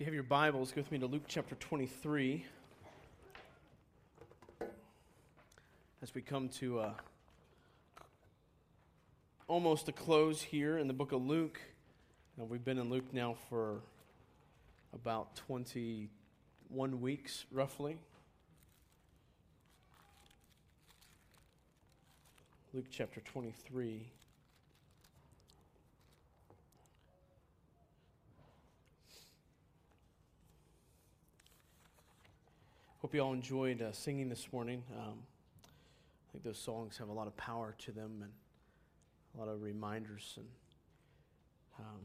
If you have your Bibles, go with me to Luke chapter 23. As we come to uh, almost a close here in the book of Luke. Now, we've been in Luke now for about 21 weeks, roughly. Luke chapter 23. Hope you all enjoyed uh, singing this morning. Um, I think those songs have a lot of power to them and a lot of reminders and um,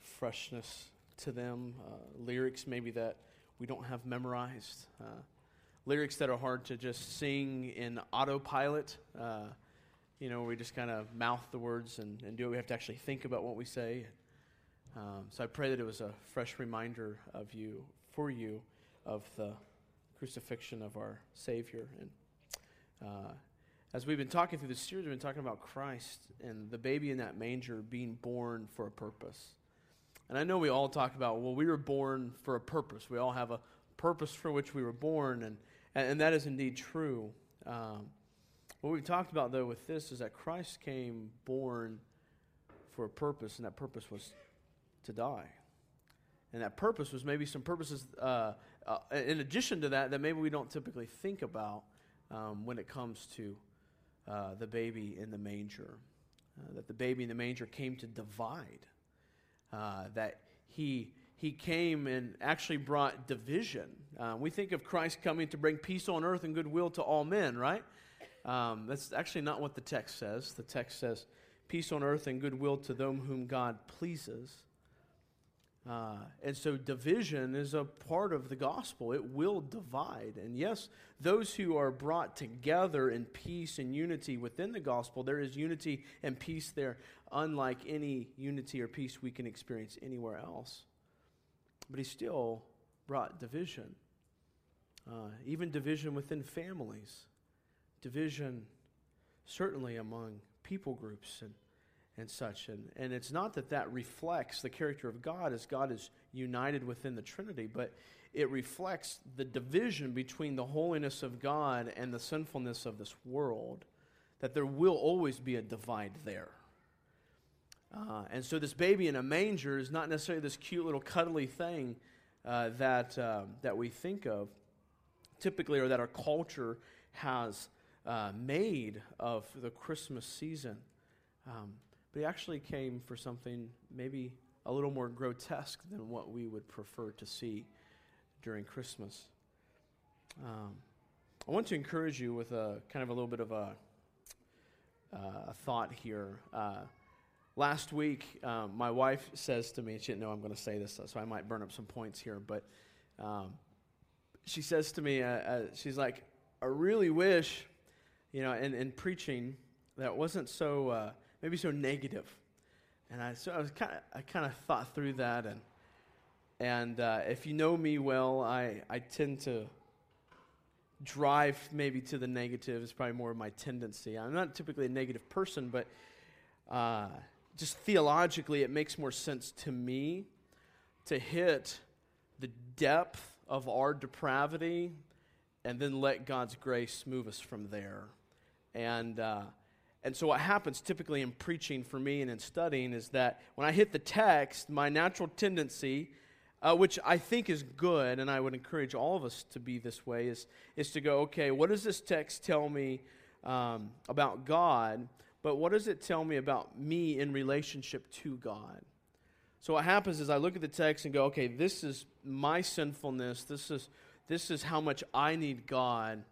freshness to them. Uh, lyrics maybe that we don't have memorized. Uh, lyrics that are hard to just sing in autopilot. Uh, you know, we just kind of mouth the words and, and do it. We have to actually think about what we say. Um, so I pray that it was a fresh reminder of you, for you, of the crucifixion of our Savior. And uh, as we've been talking through the series, we've been talking about Christ and the baby in that manger being born for a purpose. And I know we all talk about, well, we were born for a purpose. We all have a purpose for which we were born, and, and, that is indeed true. Um, what we've talked about, though, with this is that Christ came born for a purpose, and that purpose was to die. And that purpose was maybe some purposes uh, uh, in addition to that, that maybe we don't typically think about um, when it comes to uh, the baby in the manger. Uh, that the baby in the manger came to divide. Uh, that he, he came and actually brought division. Uh, we think of Christ coming to bring peace on earth and goodwill to all men, right? Um, that's actually not what the text says. The text says, peace on earth and goodwill to them whom God pleases. Uh, and so division is a part of the gospel. It will divide. And yes, those who are brought together in peace and unity within the gospel, there is unity and peace there, unlike any unity or peace we can experience anywhere else. But he still brought division, uh, even division within families, division certainly among people groups and and such. And, and it's not that that reflects the character of God as God is united within the Trinity, but it reflects the division between the holiness of God and the sinfulness of this world, that there will always be a divide there. Uh, and so, this baby in a manger is not necessarily this cute little cuddly thing uh, that, uh, that we think of typically or that our culture has uh, made of the Christmas season. Um, but he actually came for something maybe a little more grotesque than what we would prefer to see during Christmas. Um, I want to encourage you with a kind of a little bit of a, uh, a thought here. Uh, last week, um, my wife says to me, she didn't know I'm going to say this, so I might burn up some points here, but um, she says to me, uh, uh she's like, I really wish, you know, in, in preaching, that wasn't so uh, maybe so negative. And I, so I was kind of, I kind of thought through that, and and uh, if you know me well, I, I tend to drive maybe to the negative. It's probably more of my tendency. I'm not typically a negative person, but uh, just theologically, it makes more sense to me to hit the depth of our depravity and then let God's grace move us from there. And uh, and so, what happens typically in preaching for me and in studying is that when I hit the text, my natural tendency, uh, which I think is good, and I would encourage all of us to be this way, is, is to go, okay, what does this text tell me um, about God? But what does it tell me about me in relationship to God? So, what happens is I look at the text and go, okay, this is my sinfulness. This is, this is how much I need God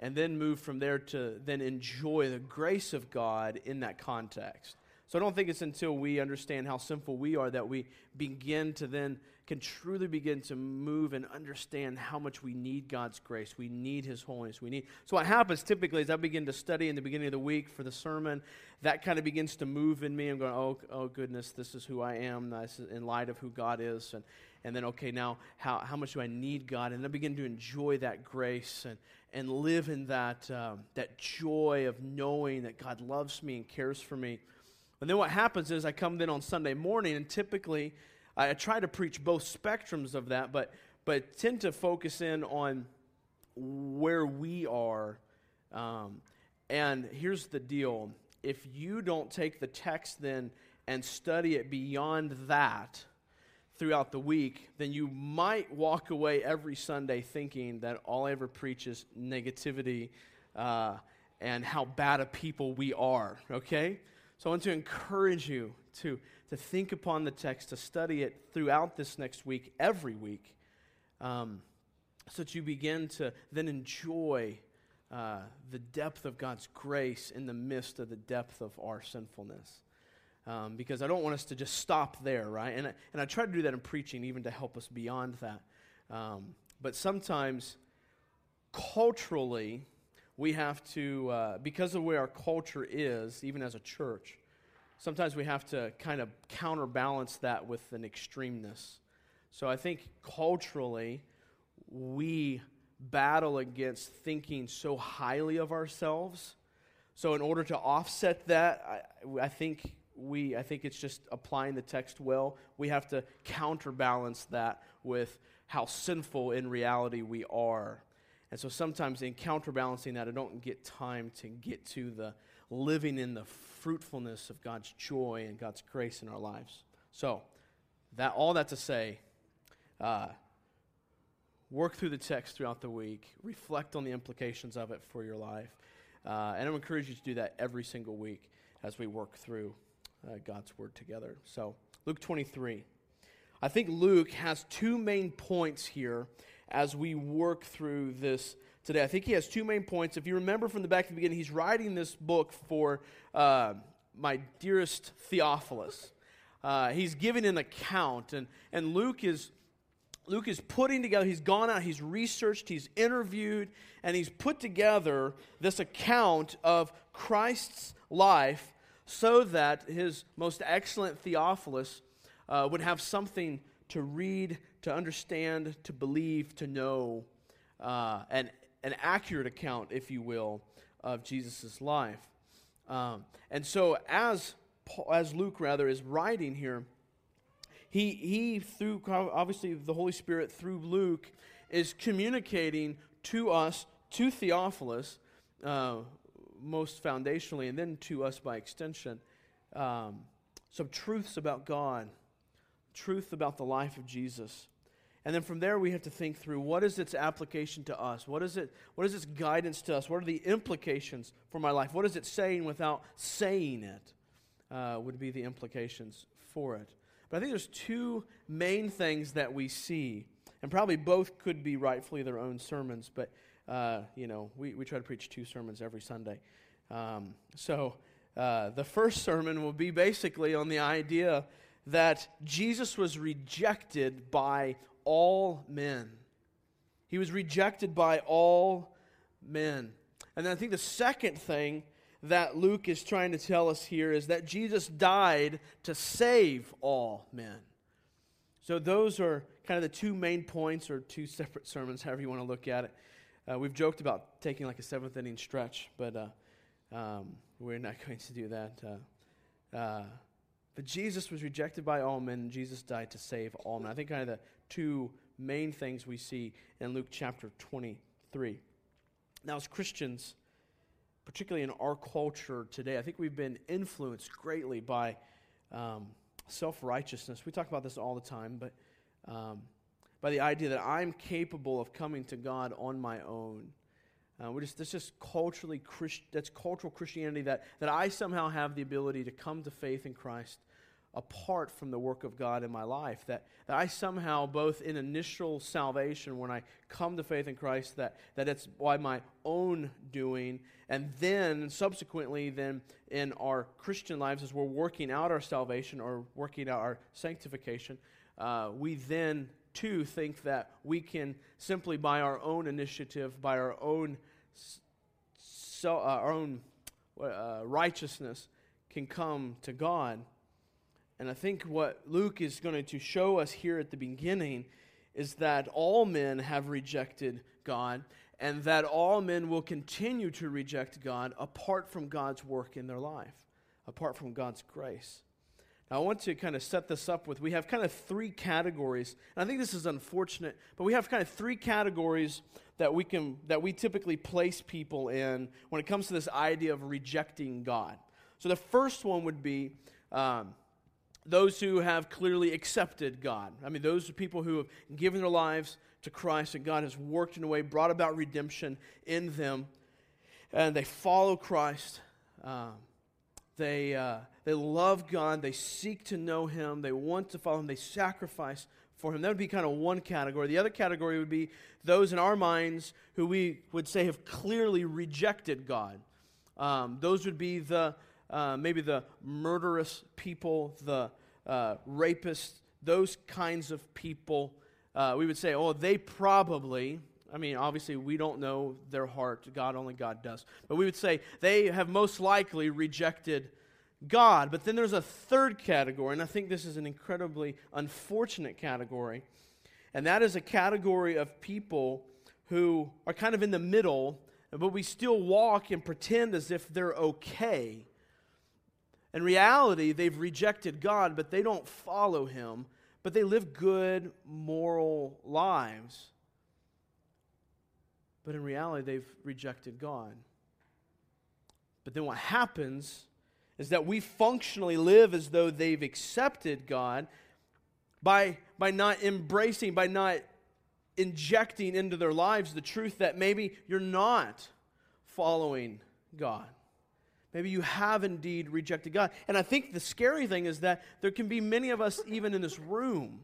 and then move from there to then enjoy the grace of God in that context. So I don't think it's until we understand how sinful we are that we begin to then can truly begin to move and understand how much we need God's grace. We need His holiness. We need. So what happens typically is I begin to study in the beginning of the week for the sermon. That kind of begins to move in me. I'm going, oh, oh goodness, this is who I am. This is in light of who God is, and and then okay, now how how much do I need God? And I begin to enjoy that grace and and live in that, um, that joy of knowing that God loves me and cares for me. And then what happens is I come then on Sunday morning, and typically I, I try to preach both spectrums of that, but, but tend to focus in on where we are. Um, and here's the deal if you don't take the text then and study it beyond that throughout the week, then you might walk away every Sunday thinking that all I ever preach is negativity uh, and how bad a people we are, okay? So I want to encourage you to, to think upon the text, to study it throughout this next week, every week, um, so that you begin to then enjoy uh, the depth of God's grace in the midst of the depth of our sinfulness. Um, because I don't want us to just stop there, right? And I, and I try to do that in preaching, even to help us beyond that. Um, but sometimes, culturally, we have to, uh, because of where our culture is, even as a church, sometimes we have to kind of counterbalance that with an extremeness. So I think culturally, we battle against thinking so highly of ourselves. So in order to offset that, I, I think we I think it's just applying the text well. We have to counterbalance that with how sinful in reality we are. And so sometimes in counterbalancing that, I don't get time to get to the living in the fruitfulness of God's joy and God's grace in our lives. So, that all that to say, uh, work through the text throughout the week, reflect on the implications of it for your life, uh, and I encourage you to do that every single week as we work through uh, God's word together. So, Luke 23. I think Luke has two main points here as we work through this today. I think he has two main points. If you remember from the back of the beginning, he's writing this book for uh, my dearest Theophilus. Uh, he's giving an account, and, and Luke is. Luke is putting together, he's gone out, he's researched, he's interviewed, and he's put together this account of Christ's life so that his most excellent Theophilus uh, would have something to read, to understand, to believe, to know, uh, an, an accurate account, if you will, of Jesus' life. Um, and so, as, as Luke, rather, is writing here, he, he, through obviously the Holy Spirit, through Luke, is communicating to us, to Theophilus, uh, most foundationally, and then to us by extension, um, some truths about God, truth about the life of Jesus. And then from there, we have to think through what is its application to us? What is, it, what is its guidance to us? What are the implications for my life? What is it saying without saying it? Uh, would be the implications for it. But I think there's two main things that we see, and probably both could be rightfully their own sermons, but uh, you know, we, we try to preach two sermons every Sunday. Um, so uh, the first sermon will be basically on the idea that Jesus was rejected by all men. He was rejected by all men. And then I think the second thing that Luke is trying to tell us here is that Jesus died to save all men. So those are kind of the two main points or two separate sermons, however you want to look at it. Uh, we've joked about taking like a seventh inning stretch, but uh, um, we're not going to do that. Uh, uh, but Jesus was rejected by all men, Jesus died to save all men. I think kind of the two main things we see in Luke chapter 23. Now, as Christians, particularly in our culture today, I think we've been influenced greatly by um, self righteousness. We talk about this all the time, but um, by the idea that I'm capable of coming to God on my own. Uh, we're just, that's just culturally Christ, that's cultural Christianity that, that I somehow have the ability to come to faith in Christ apart from the work of God in my life. That, that I somehow, both in initial salvation, when I come to faith in Christ, that, that it's by my own doing, and then subsequently, then in our Christian lives, as we're working out our salvation or working out our sanctification, uh, we then too think that we can simply by our own initiative, by our own so, uh, our own uh, righteousness, can come to God. And I think what Luke is going to show us here at the beginning is that all men have rejected God and that all men will continue to reject God apart from God's work in their life, apart from God's grace. Now, I want to kind of set this up with we have kind of three categories. And I think this is unfortunate, but we have kind of three categories that we can that we typically place people in when it comes to this idea of rejecting God. So the first one would be um, those who have clearly accepted God. I mean, those are people who have given their lives to Christ and God has worked in a way, brought about redemption in them, and they follow Christ. Um, they, uh, they love God. They seek to know Him. They want to follow Him. They sacrifice for Him. That would be kind of one category. The other category would be those in our minds who we would say have clearly rejected God. Um, those would be the uh, maybe the murderous people, the uh, rapists, those kinds of people. Uh, we would say, oh, they probably, I mean, obviously, we don't know their heart. God, only God does. But we would say they have most likely rejected God. But then there's a third category, and I think this is an incredibly unfortunate category. And that is a category of people who are kind of in the middle, but we still walk and pretend as if they're okay. In reality, they've rejected God, but they don't follow Him, but they live good, moral lives. But in reality, they've rejected God. But then what happens is that we functionally live as though they've accepted God by, by not embracing, by not injecting into their lives the truth that maybe you're not following God. Maybe you have indeed rejected God. And I think the scary thing is that there can be many of us, even in this room,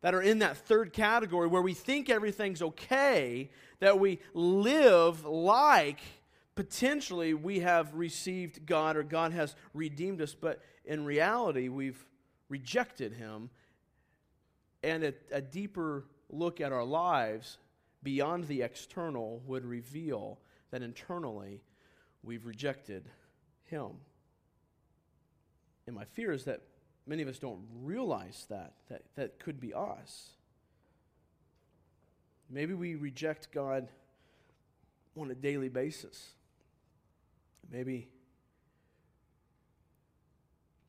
that are in that third category where we think everything's okay, that we live like potentially we have received God or God has redeemed us, but in reality we've rejected Him. And a, a deeper look at our lives beyond the external would reveal that internally we've rejected Him. And my fear is that Many of us don't realize that, that that could be us. Maybe we reject God on a daily basis. Maybe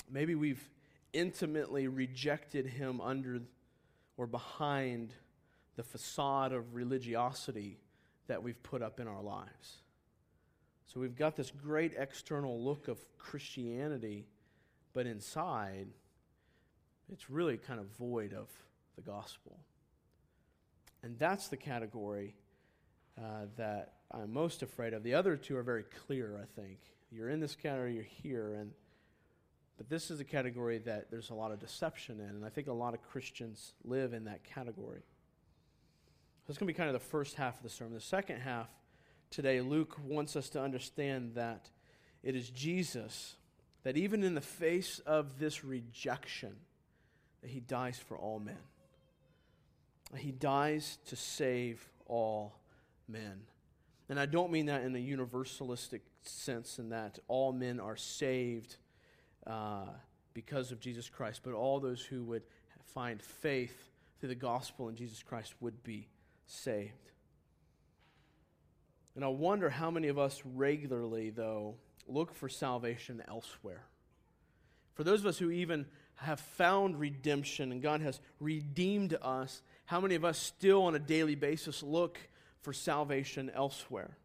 maybe we've intimately rejected him under or behind the facade of religiosity that we've put up in our lives. So we've got this great external look of Christianity, but inside it's really kind of void of the gospel. And that's the category uh, that I'm most afraid of. The other two are very clear, I think. You're in this category, you're here, and but this is a category that there's a lot of deception in, and I think a lot of Christians live in that category. So it's going to be kind of the first half of the sermon. The second half today, Luke wants us to understand that it is Jesus that even in the face of this rejection, that he dies for all men. He dies to save all men. And I don't mean that in a universalistic sense, in that all men are saved uh, because of Jesus Christ, but all those who would find faith through the gospel in Jesus Christ would be saved. And I wonder how many of us regularly, though, look for salvation elsewhere. For those of us who even have found redemption and God has redeemed us, how many of us still on a daily basis look for salvation elsewhere?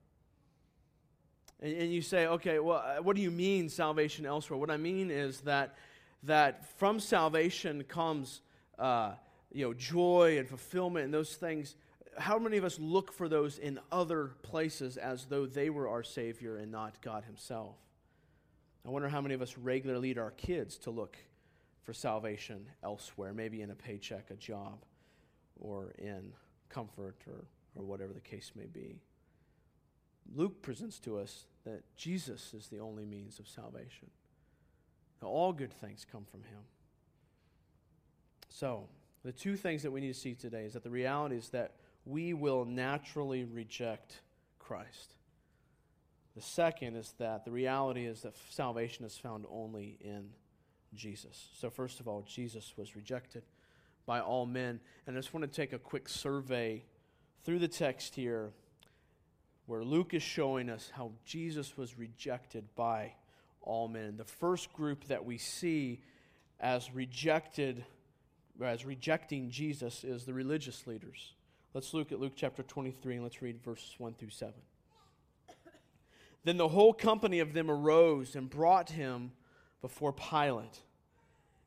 And, and you say, okay, well, uh, what do you mean salvation elsewhere? What I mean is that, that from salvation comes uh, you know, joy and fulfillment and those things. How many of us look for those in other places as though they were our Savior and not God Himself? I wonder how many of us regularly lead our kids to look for salvation elsewhere, maybe in a paycheck, a job, or in comfort, or, or whatever the case may be. Luke presents to us that Jesus is the only means of salvation. Now, all good things come from him. So, the two things that we need to see today is that the reality is that we will naturally reject Christ. The second is that the reality is that salvation is found only in Jesus. So, first of all, Jesus was rejected by all men. And I just want to take a quick survey through the text here where Luke is showing us how Jesus was rejected by all men. The first group that we see as rejected, as rejecting Jesus is the religious leaders. Let's look at Luke chapter 23 and let's read verses 1 through 7. Then the whole company of them arose and brought him before Pilate.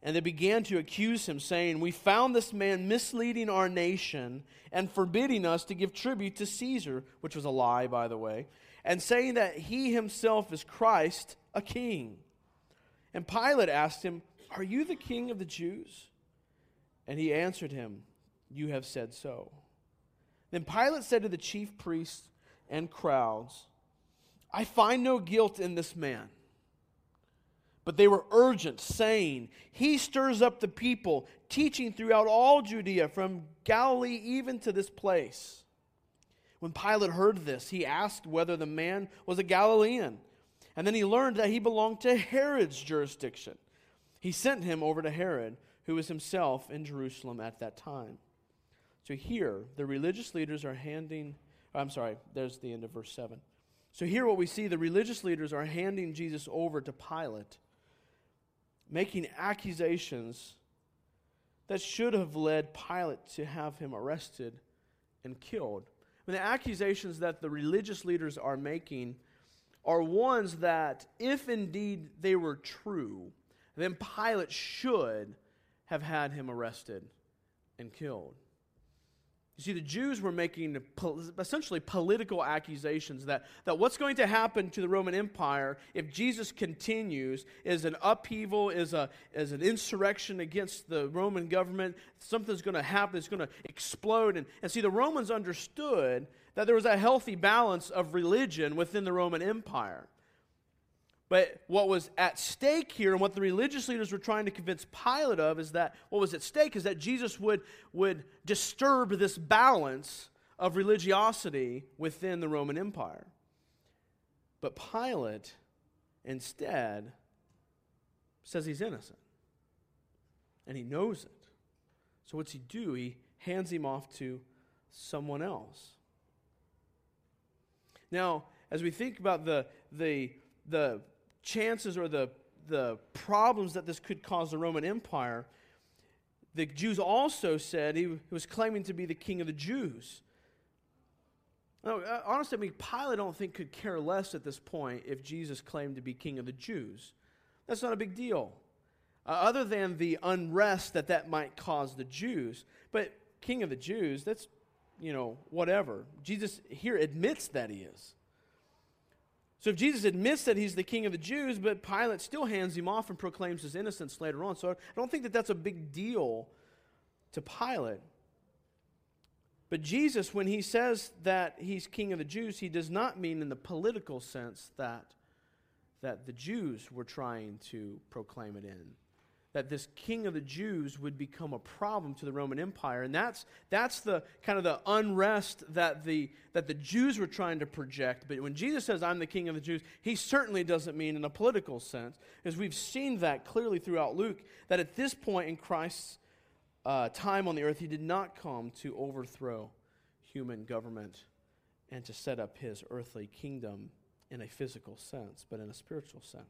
And they began to accuse him, saying, We found this man misleading our nation and forbidding us to give tribute to Caesar, which was a lie, by the way, and saying that he himself is Christ, a king. And Pilate asked him, Are you the king of the Jews? And he answered him, You have said so. Then Pilate said to the chief priests and crowds, I find no guilt in this man. But they were urgent, saying, He stirs up the people, teaching throughout all Judea, from Galilee even to this place. When Pilate heard this, he asked whether the man was a Galilean. And then he learned that he belonged to Herod's jurisdiction. He sent him over to Herod, who was himself in Jerusalem at that time. So here, the religious leaders are handing, I'm sorry, there's the end of verse 7. So here, what we see the religious leaders are handing Jesus over to Pilate making accusations that should have led Pilate to have him arrested and killed. And the accusations that the religious leaders are making are ones that, if indeed they were true, then Pilate should have had him arrested and killed. You see, the Jews were making essentially political accusations that, that what's going to happen to the Roman Empire if Jesus continues is an upheaval, is, a, is an insurrection against the Roman government. Something's going to happen, it's going to explode. And, and see, the Romans understood that there was a healthy balance of religion within the Roman Empire. But what was at stake here, and what the religious leaders were trying to convince Pilate of, is that what was at stake is that Jesus would, would disturb this balance of religiosity within the Roman Empire. But Pilate instead says he's innocent. And he knows it. So what's he do? He hands him off to someone else. Now, as we think about the, the, the chances or the, the problems that this could cause the Roman Empire, the Jews also said he was claiming to be the king of the Jews. Now, uh, honestly, I mean, Pilate, I don't think, could care less at this point if Jesus claimed to be king of the Jews. That's not a big deal, uh, other than the unrest that that might cause the Jews. But king of the Jews, that's, you know, whatever. Jesus here admits that he is. So if Jesus admits that he's the king of the Jews, but Pilate still hands him off and proclaims his innocence later on. So I don't think that that's a big deal to Pilate. But Jesus, when he says that he's king of the Jews, he does not mean in the political sense that, that the Jews were trying to proclaim it in that this king of the Jews would become a problem to the Roman Empire. And that's, that's the kind of the unrest that the, that the Jews were trying to project. But when Jesus says, I'm the king of the Jews, he certainly doesn't mean in a political sense, as we've seen that clearly throughout Luke, that at this point in Christ's uh, time on the earth, he did not come to overthrow human government and to set up his earthly kingdom in a physical sense, but in a spiritual sense.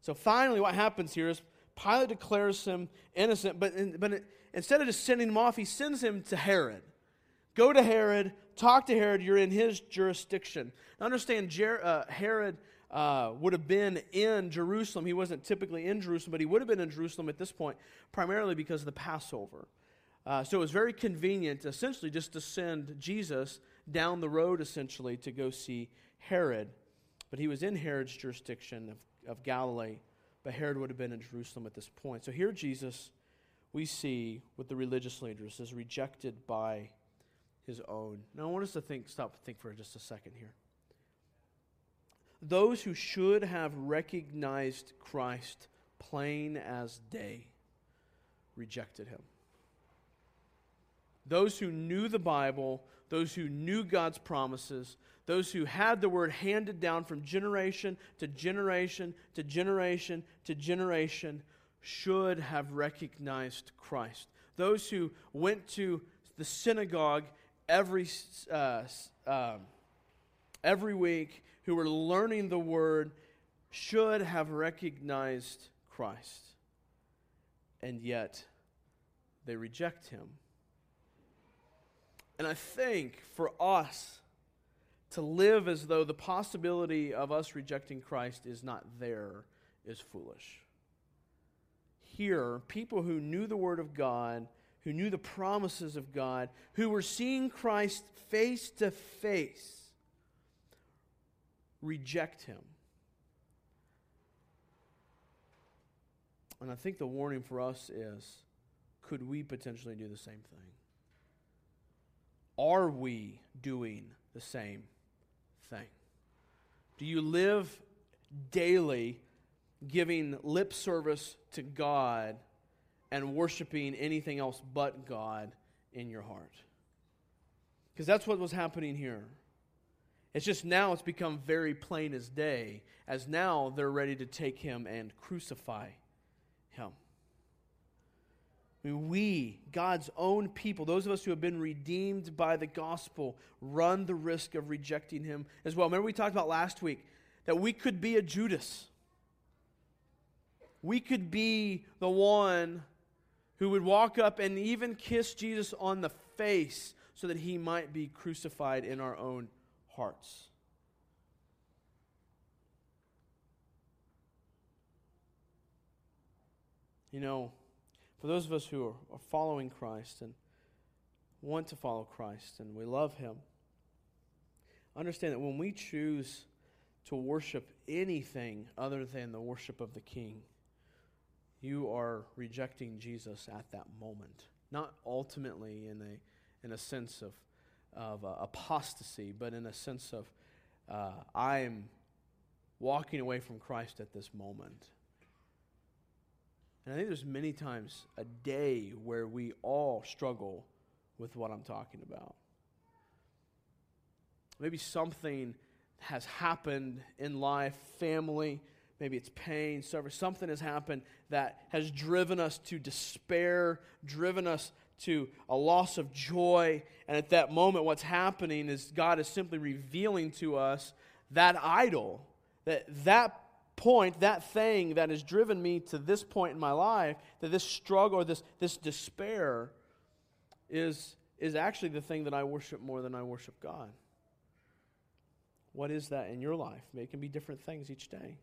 So finally, what happens here is Pilate declares him innocent, but, in, but instead of just sending him off, he sends him to Herod. Go to Herod, talk to Herod, you're in his jurisdiction. Now understand, Jer- uh, Herod uh, would have been in Jerusalem. He wasn't typically in Jerusalem, but he would have been in Jerusalem at this point, primarily because of the Passover. Uh, so it was very convenient, essentially, just to send Jesus down the road, essentially, to go see Herod. But he was in Herod's jurisdiction of, of Galilee but Herod would have been in Jerusalem at this point. So here, Jesus, we see with the religious leaders, is rejected by his own. Now, I want us to think, stop think for just a second here. Those who should have recognized Christ plain as day rejected him. Those who knew the Bible, those who knew God's promises, those who had the word handed down from generation to generation to generation to generation should have recognized Christ. Those who went to the synagogue every, uh, uh, every week, who were learning the word, should have recognized Christ. and yet they reject him. And I think for us to live as though the possibility of us rejecting Christ is not there is foolish. Here, people who knew the Word of God, who knew the promises of God, who were seeing Christ face to face, reject him. And I think the warning for us is could we potentially do the same thing? Are we doing the same thing? Do you live daily giving lip service to God and worshiping anything else but God in your heart? Because that's what was happening here. It's just now it's become very plain as day, as now they're ready to take him and crucify we, God's own people, those of us who have been redeemed by the gospel, run the risk of rejecting him as well. Remember, we talked about last week that we could be a Judas. We could be the one who would walk up and even kiss Jesus on the face so that he might be crucified in our own hearts. You know, for those of us who are, following Christ and want to follow Christ and we love Him, understand that when we choose to worship anything other than the worship of the King, you are rejecting Jesus at that moment. Not ultimately in a, in a sense of, of uh, apostasy, but in a sense of uh, I'm walking away from Christ at this moment. And I think there's many times a day where we all struggle with what I'm talking about. Maybe something has happened in life, family, maybe it's pain, service, something has happened that has driven us to despair, driven us to a loss of joy. And at that moment, what's happening is God is simply revealing to us that idol, that that point, that thing that has driven me to this point in my life, that this struggle or this, this despair is, is actually the thing that I worship more than I worship God. What is that in your life? It can be different things each day.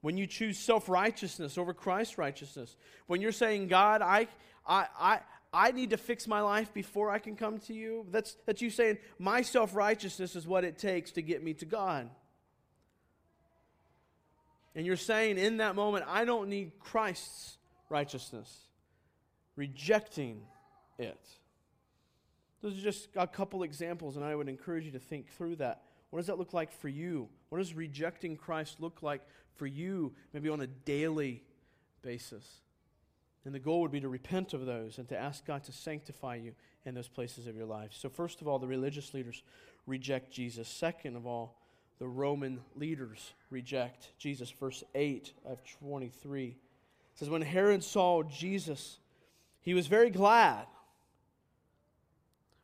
When you choose self righteousness over Christ's righteousness, when you're saying, God, I, I, I, I need to fix my life before I can come to you, that's, that's you saying, my self righteousness is what it takes to get me to God. And you're saying in that moment, I don't need Christ's righteousness, rejecting it. Those are just a couple examples, and I would encourage you to think through that. What does that look like for you? What does rejecting Christ look like for you, maybe on a daily basis? And the goal would be to repent of those and to ask God to sanctify you in those places of your life. So, first of all, the religious leaders reject Jesus. Second of all, the Roman leaders reject Jesus. Verse 8 of 23 says, When Herod saw Jesus, he was very glad,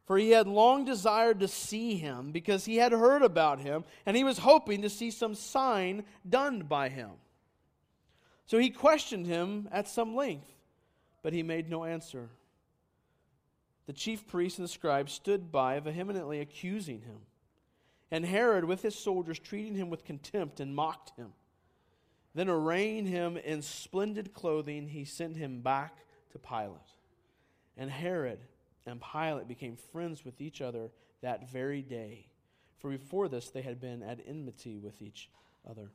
for he had long desired to see him because he had heard about him, and he was hoping to see some sign done by him. So he questioned him at some length, but he made no answer. The chief priests and the scribes stood by, vehemently accusing him. And Herod, with his soldiers, treated him with contempt and mocked him. Then, arraying him in splendid clothing, he sent him back to Pilate. And Herod and Pilate became friends with each other that very day. For before this, they had been at enmity with each other.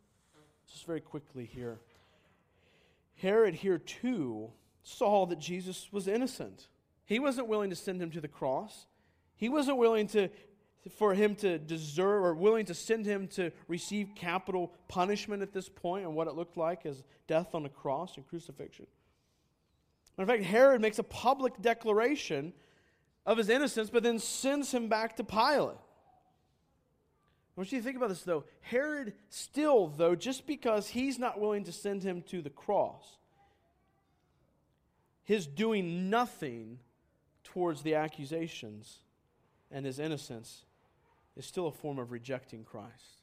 Just very quickly here. Herod here too saw that Jesus was innocent. He wasn't willing to send him to the cross. He wasn't willing to for him to deserve or willing to send him to receive capital punishment at this point and what it looked like as death on a cross and crucifixion. In fact, Herod makes a public declaration of his innocence, but then sends him back to Pilate. I want you to think about this, though. Herod still, though, just because he's not willing to send him to the cross, his doing nothing towards the accusations and his innocence is still a form of rejecting Christ,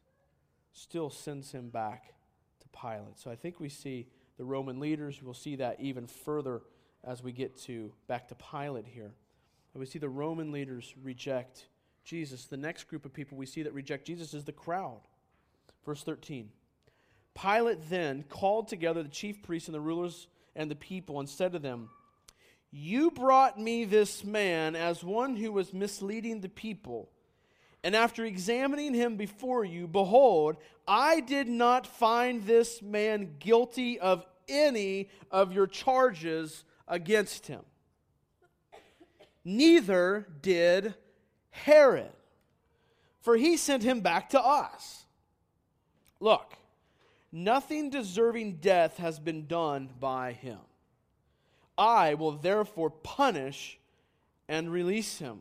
still sends him back to Pilate. So I think we see the Roman leaders. We'll see that even further as we get to back to Pilate here. we see the Roman leaders reject Jesus. The next group of people we see that reject Jesus is the crowd. Verse 13. Pilate then called together the chief priests and the rulers and the people and said to them, You brought me this man as one who was misleading the people. And after examining him before you, behold, I did not find this man guilty of any of your charges against him. Neither did Herod, for he sent him back to us. Look, Nothing deserving death has been done by him. I will therefore punish and release him.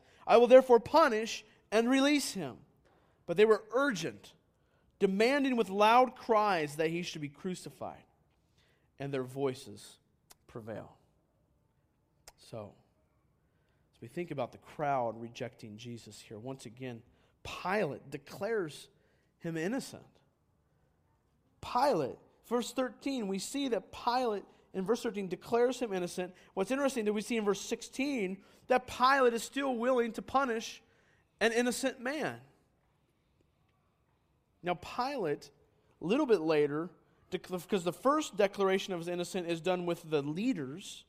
I will therefore punish and release him. But they were urgent, demanding with loud cries that he should be crucified, and their voices prevail. So, as we think about the crowd rejecting Jesus here, once again, Pilate declares him innocent. Pilate, verse 13, we see that Pilate in verse 13 declares him innocent. What's interesting that we see in verse 16 that Pilate is still willing to punish an innocent man. Now, Pilate, a little bit later, because the first declaration of his innocent is done with the leaders,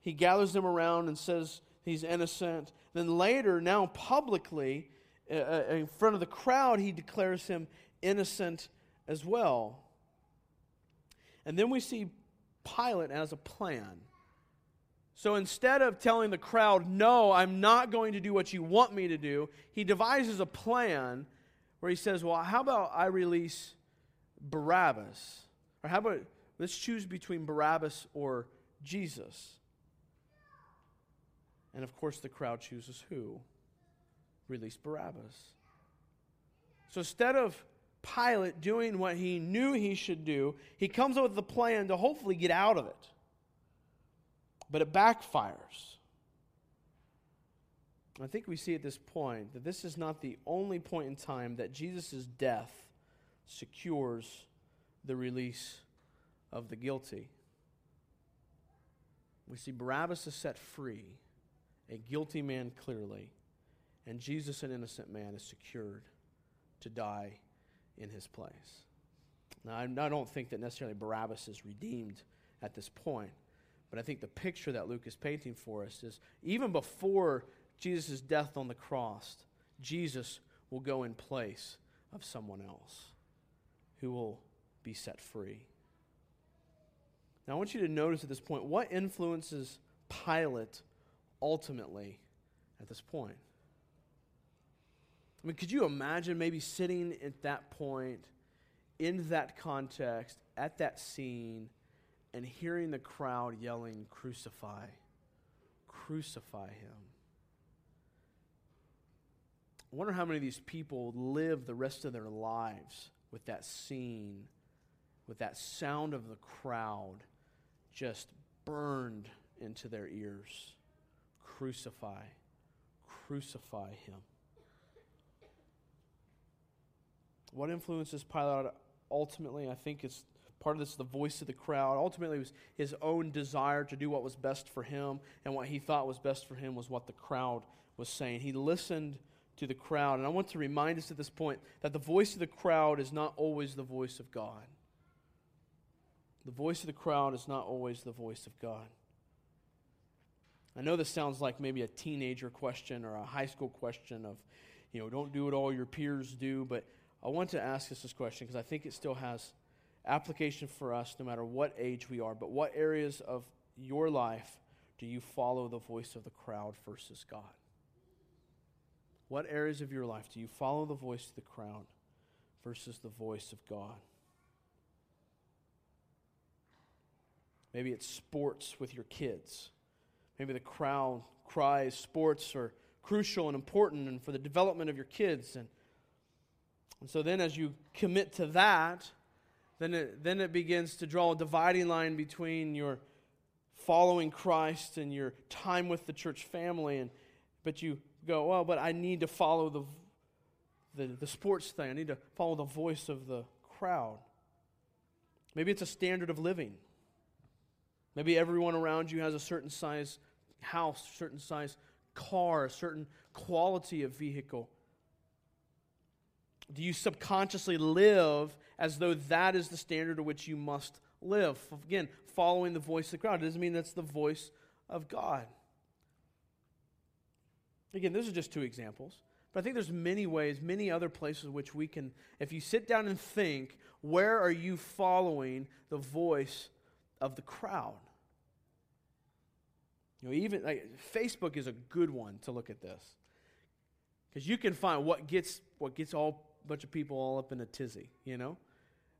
he gathers them around and says, he's innocent. Then later, now publicly, uh, uh, in front of the crowd, he declares him innocent as well. And then we see Pilate as a plan. So instead of telling the crowd, no, I'm not going to do what you want me to do, he devises a plan where he says, well, how about I release Barabbas? Or how about let's choose between Barabbas or Jesus? And of course, the crowd chooses who? Release Barabbas. So instead of Pilate doing what he knew he should do, he comes up with a plan to hopefully get out of it. But it backfires. I think we see at this point that this is not the only point in time that Jesus' death secures the release of the guilty. We see Barabbas is set free a guilty man clearly, and Jesus, an innocent man, is secured to die in his place. Now, I don't think that necessarily Barabbas is redeemed at this point, but I think the picture that Luke is painting for us is even before Jesus' death on the cross, Jesus will go in place of someone else who will be set free. Now, I want you to notice at this point what influences Pilate ultimately at this point. I mean, could you imagine maybe sitting at that point, in that context, at that scene, and hearing the crowd yelling, Crucify, crucify him? I wonder how many of these people live the rest of their lives with that scene, with that sound of the crowd just burned into their ears crucify, crucify him. What influences Pilate ultimately? I think it's part of this the voice of the crowd. Ultimately, was his own desire to do what was best for him, and what he thought was best for him was what the crowd was saying. He listened to the crowd. And I want to remind us at this point that the voice of the crowd is not always the voice of God. The voice of the crowd is not always the voice of God. I know this sounds like maybe a teenager question or a high school question of, you know, don't do what all your peers do, but I want to ask us this question because I think it still has application for us no matter what age we are. But what areas of your life do you follow the voice of the crowd versus God? What areas of your life do you follow the voice of the crowd versus the voice of God? Maybe it's sports with your kids. Maybe the crowd cries sports are crucial and important and for the development of your kids. And, and so then as you commit to that, then it, then it begins to draw a dividing line between your following Christ and your time with the church family. And, but you go, well, but I need to follow the, the, the sports thing. I need to follow the voice of the crowd. Maybe it's a standard of living. Maybe everyone around you has a certain size house, certain size car, a certain quality of vehicle. Do you subconsciously live as though that is the standard to which you must live? Again, following the voice of the crowd. It doesn't mean that's the voice of God. Again, those are just two examples. But I think there's many ways, many other places which we can, if you sit down and think, where are you following the voice of the crowd? You know, even like, Facebook is a good one to look at this. Because you can find what gets what gets all bunch of people all up in a tizzy, you know?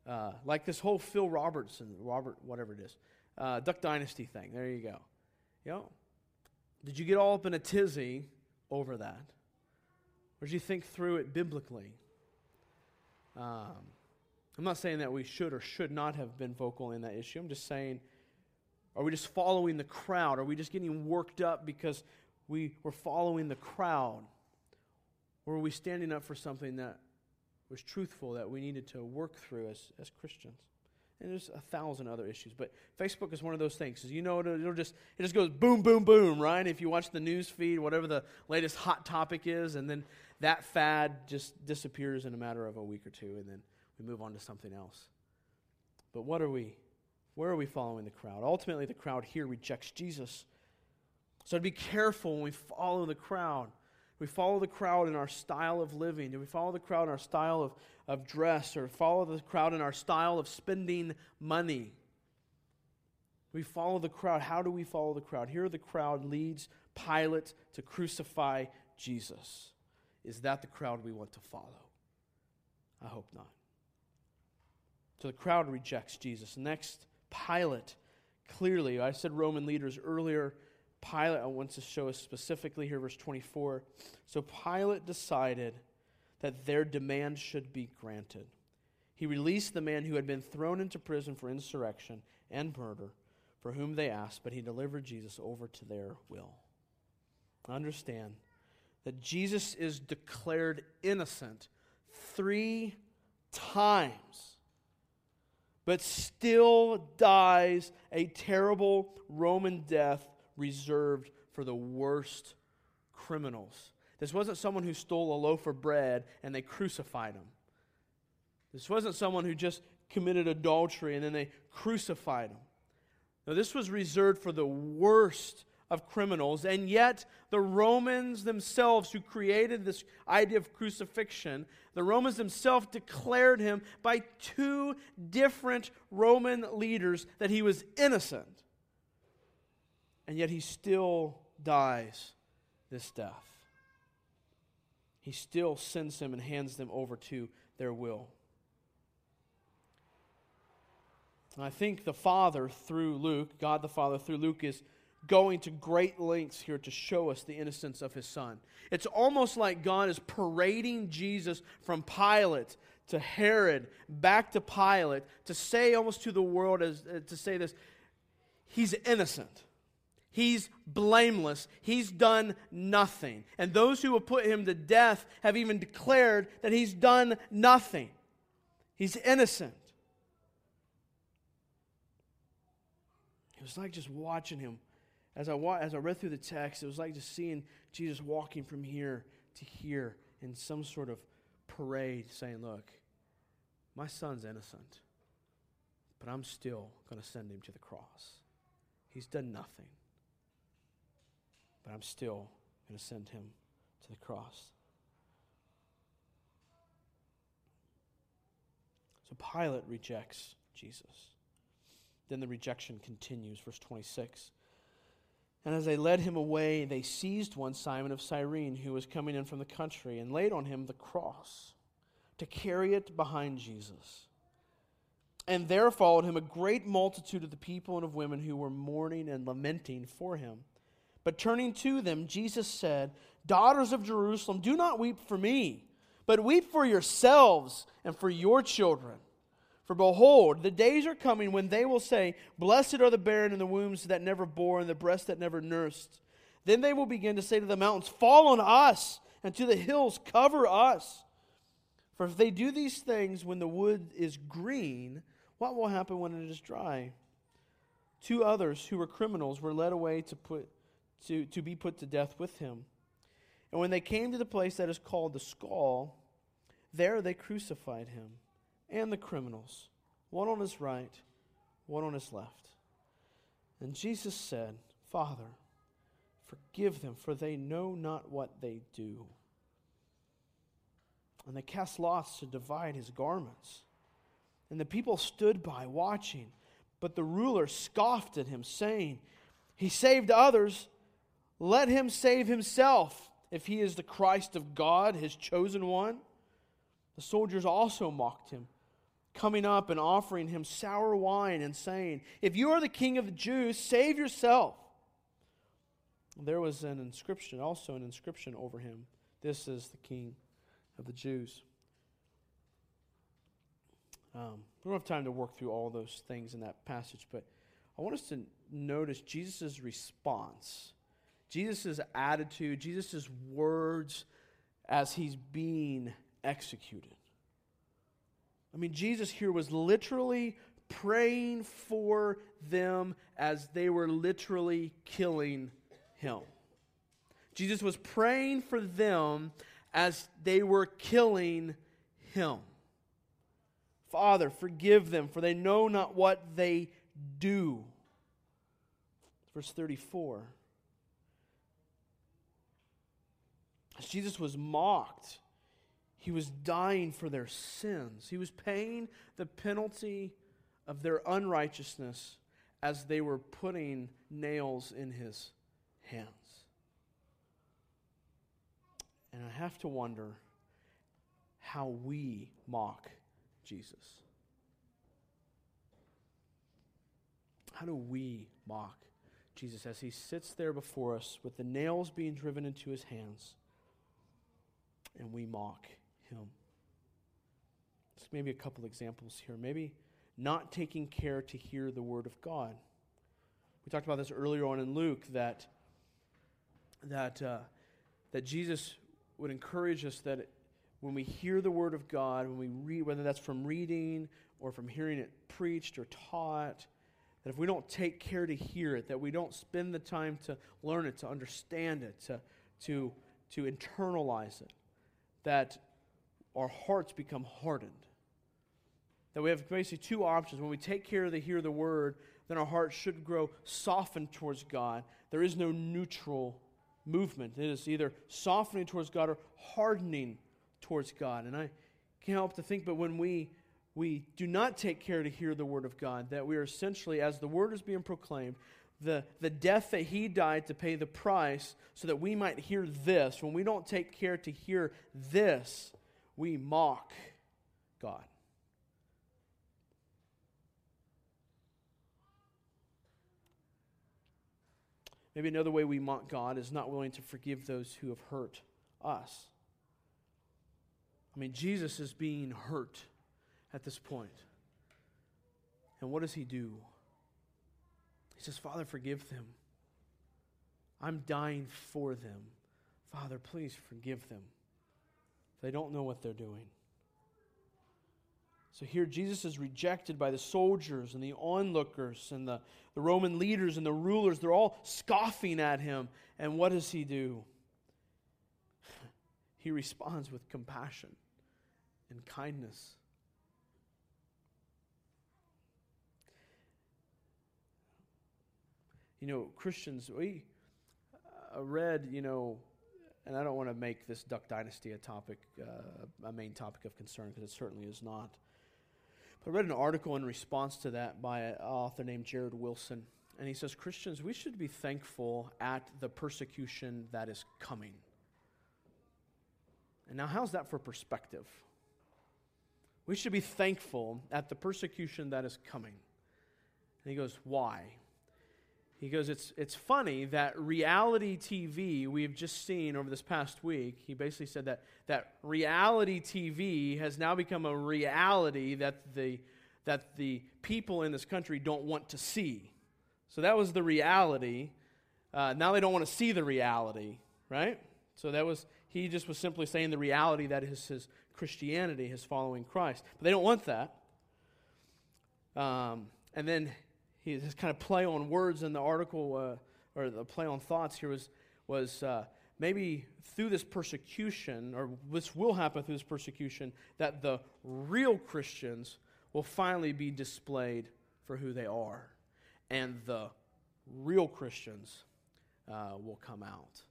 Uh, like this whole Phil Robertson, Robert, whatever it is, uh, Duck Dynasty thing. There you go. You know, did you get all up in a tizzy over that? Or did you think through it biblically? Um, I'm not saying that we should or should not have been vocal in that issue. I'm just saying, are we just following the crowd? Are we just getting worked up because we were following the crowd? Or are we standing up for something that was truthful that we needed to work through as, as Christians? And there's a thousand other issues, but Facebook is one of those things. Because you know, it'll, it'll, just it just goes boom, boom, boom, right? If you watch the news feed, whatever the latest hot topic is, and then that fad just disappears in a matter of a week or two, and then we move on to something else. But what are we? Where are we following the crowd? Ultimately, the crowd here rejects Jesus. So to be careful when we follow the crowd. We follow the crowd in our style of living. Do we follow the crowd in our style of, of dress or follow the crowd in our style of spending money? We follow the crowd. How do we follow the crowd? Here, the crowd leads Pilate to crucify Jesus. Is that the crowd we want to follow? I hope not. So the crowd rejects Jesus. Next, Pilate. Clearly, I said Roman leaders earlier. Pilate wants to show us specifically here, verse 24. So Pilate decided that their demand should be granted. He released the man who had been thrown into prison for insurrection and murder, for whom they asked, but he delivered Jesus over to their will. Understand that Jesus is declared innocent three times, but still dies a terrible Roman death reserved for the worst criminals. This wasn't someone who stole a loaf of bread and they crucified him. This wasn't someone who just committed adultery and then they crucified him. No, this was reserved for the worst of criminals. And yet, the Romans themselves, who created this idea of crucifixion, the Romans themselves declared him by two different Roman leaders that he was innocent. And yet, he still dies this death. He still sends them and hands them over to their will. And I think the Father, through Luke, God the Father, through Luke, is going to great lengths here to show us the innocence of his son. It's almost like God is parading Jesus from Pilate to Herod, back to Pilate, to say almost to the world, as, uh, to say this He's innocent. He's blameless. He's done nothing. And those who have put him to death have even declared that he's done nothing. He's innocent. It was like just watching him as I, wa- as I read through the text, it was like just seeing Jesus walking from here to here in some sort of parade saying, Look, my son's innocent, but I'm still going to send him to the cross. He's done nothing, I'm still going to send him to the cross. So Pilate rejects Jesus. Then the rejection continues, verse 26. And as they led him away, they seized one, Simon of Cyrene, who was coming in from the country, and laid on him the cross to carry it behind Jesus. And there followed him a great multitude of the people and of women who were mourning and lamenting for him. But turning to them, Jesus said, Daughters of Jerusalem, do not weep for me, but weep for yourselves and for your children. For behold, the days are coming when they will say, Blessed are the barren and the wombs that never bore and the breasts that never nursed. Then they will begin to say to the mountains, Fall on us, and to the hills, Cover us. For if they do these things when the wood is green, what will happen when it is dry? Two others who were criminals were led away to, put, to, to be put to death with him. And when they came to the place that is called the skull, there they crucified him and the criminals, one on his right, one on his left. And Jesus said, Father, forgive them, for they know not what they do. And they cast lots to divide his garments. And the people stood by watching. But the ruler scoffed at him, saying, He saved others. Let him save himself, if he is the Christ of God, his chosen one. The soldiers also mocked him, coming up and offering him sour wine and saying, If you are the king of the Jews, save yourself. There was an inscription, also an inscription over him This is the king of the Jews. Um, we don't have time to work through all those things in that passage, but I want us to notice Jesus' response, Jesus' attitude, Jesus' words as he's being executed. I mean, Jesus here was literally praying for them as they were literally killing him. Jesus was praying for them as they were killing him. Father, forgive them, for they know not what they do. Verse 34. Jesus was mocked, he was dying for their sins. He was paying the penalty of their unrighteousness as they were putting nails in his hands. And I have to wonder how we mock Jesus? How do we mock Jesus as he sits there before us with the nails being driven into his hands and we mock him? Just maybe a couple examples here. Maybe not taking care to hear the word of God. We talked about this earlier on in Luke that, that, uh, that Jesus would encourage us that when we hear the Word of God, when we read, whether that's from reading or from hearing it preached or taught, that if we don't take care to hear it, that we don't spend the time to learn it, to understand it, to, to, to internalize it, that our hearts become hardened. That we have basically two options. When we take care to hear the word, then our hearts should grow softened towards God. There is no neutral movement. It is either softening towards God or hardening towards God. And I can't help to think, but when we we do not take care to hear the word of God, that we are essentially, as the word is being proclaimed, the, the death that he died to pay the price so that we might hear this. When we don't take care to hear this, we mock God. Maybe another way we mock God is not willing to forgive those who have hurt us. I mean, Jesus is being hurt at this point. And what does he do? He says, Father, forgive them. I'm dying for them. Father, please forgive them. They don't know what they're doing. So here, Jesus is rejected by the soldiers and the onlookers and the, the Roman leaders and the rulers. They're all scoffing at him. And what does he do? He responds with compassion and kindness. You know, Christians, we uh, read, you know, and I don't want to make this Duck Dynasty a topic, uh, a main topic of concern, because it certainly is not. But I read an article in response to that by an author named Jared Wilson. And he says, Christians, we should be thankful at the persecution that is coming. And now, how's that for perspective? we should be thankful at the persecution that is coming. And he goes, Why? He goes, it's, it's funny that reality TV we've just seen over this past week, he basically said that, that reality TV has now become a reality that the, that the people in this country don't want to see. So that was the reality. Uh, now they don't want to see the reality, right? So that was, he just was simply saying the reality that is his Christianity, his following Christ. But they don't want that. Um, and then he, his kind of play on words in the article, uh, or the play on thoughts here was, was uh, maybe through this persecution, or this will happen through this persecution, that the real Christians will finally be displayed for who they are. And the real Christians uh, will come out.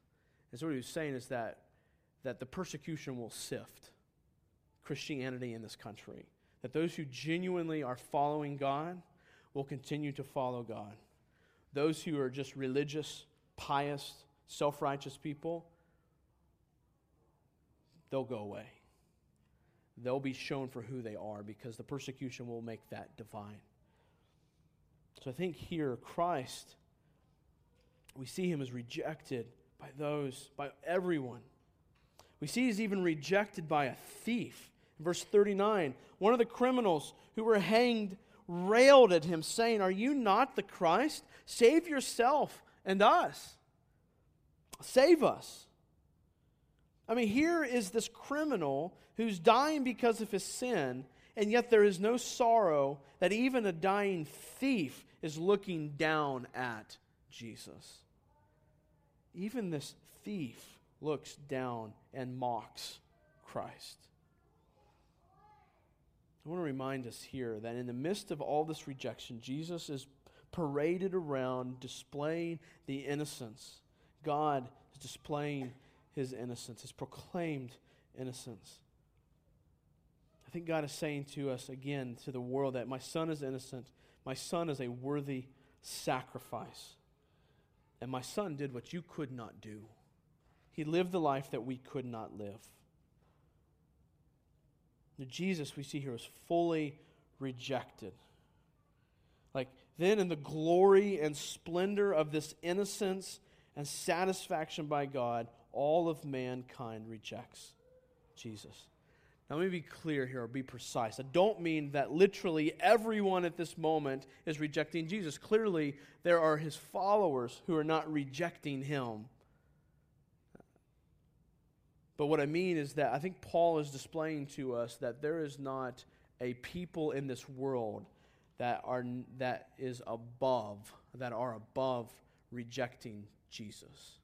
And so what he was saying is that, that the persecution will sift Christianity in this country. That those who genuinely are following God will continue to follow God. Those who are just religious, pious, self righteous people, they'll go away. They'll be shown for who they are because the persecution will make that divine. So I think here, Christ, we see him as rejected by those, by everyone. We see he's even rejected by a thief. In verse 39, one of the criminals who were hanged railed at him, saying, Are you not the Christ? Save yourself and us. Save us. I mean, here is this criminal who's dying because of his sin, and yet there is no sorrow that even a dying thief is looking down at Jesus. Even this thief looks down and mocks Christ. I want to remind us here that in the midst of all this rejection, Jesus is paraded around displaying the innocence. God is displaying his innocence, his proclaimed innocence. I think God is saying to us again, to the world, that my son is innocent. My son is a worthy sacrifice. And my son did what you could not do. He lived the life that we could not live. Jesus, we see here, was fully rejected. Like, then in the glory and splendor of this innocence and satisfaction by God, all of mankind rejects Jesus. Now, let me be clear here or be precise. I don't mean that literally everyone at this moment is rejecting Jesus. Clearly, there are his followers who are not rejecting him. But what I mean is that I think Paul is displaying to us that there is not a people in this world that are that is above that are above rejecting Jesus.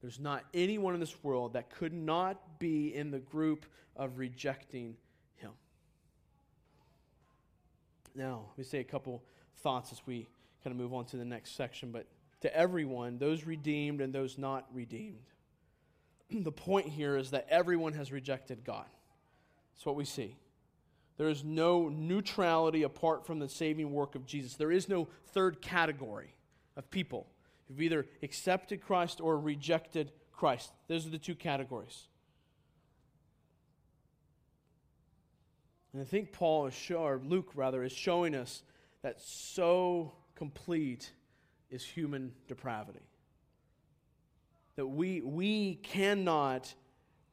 There's not anyone in this world that could not be in the group of rejecting him. Now, let me say a couple thoughts as we kind of move on to the next section, but to everyone, those redeemed and those not redeemed the point here is that everyone has rejected God. That's what we see. There is no neutrality apart from the saving work of Jesus. There is no third category of people who've either accepted Christ or rejected Christ. Those are the two categories. And I think Paul is or Luke rather, is showing us that so complete is human depravity that we, we cannot,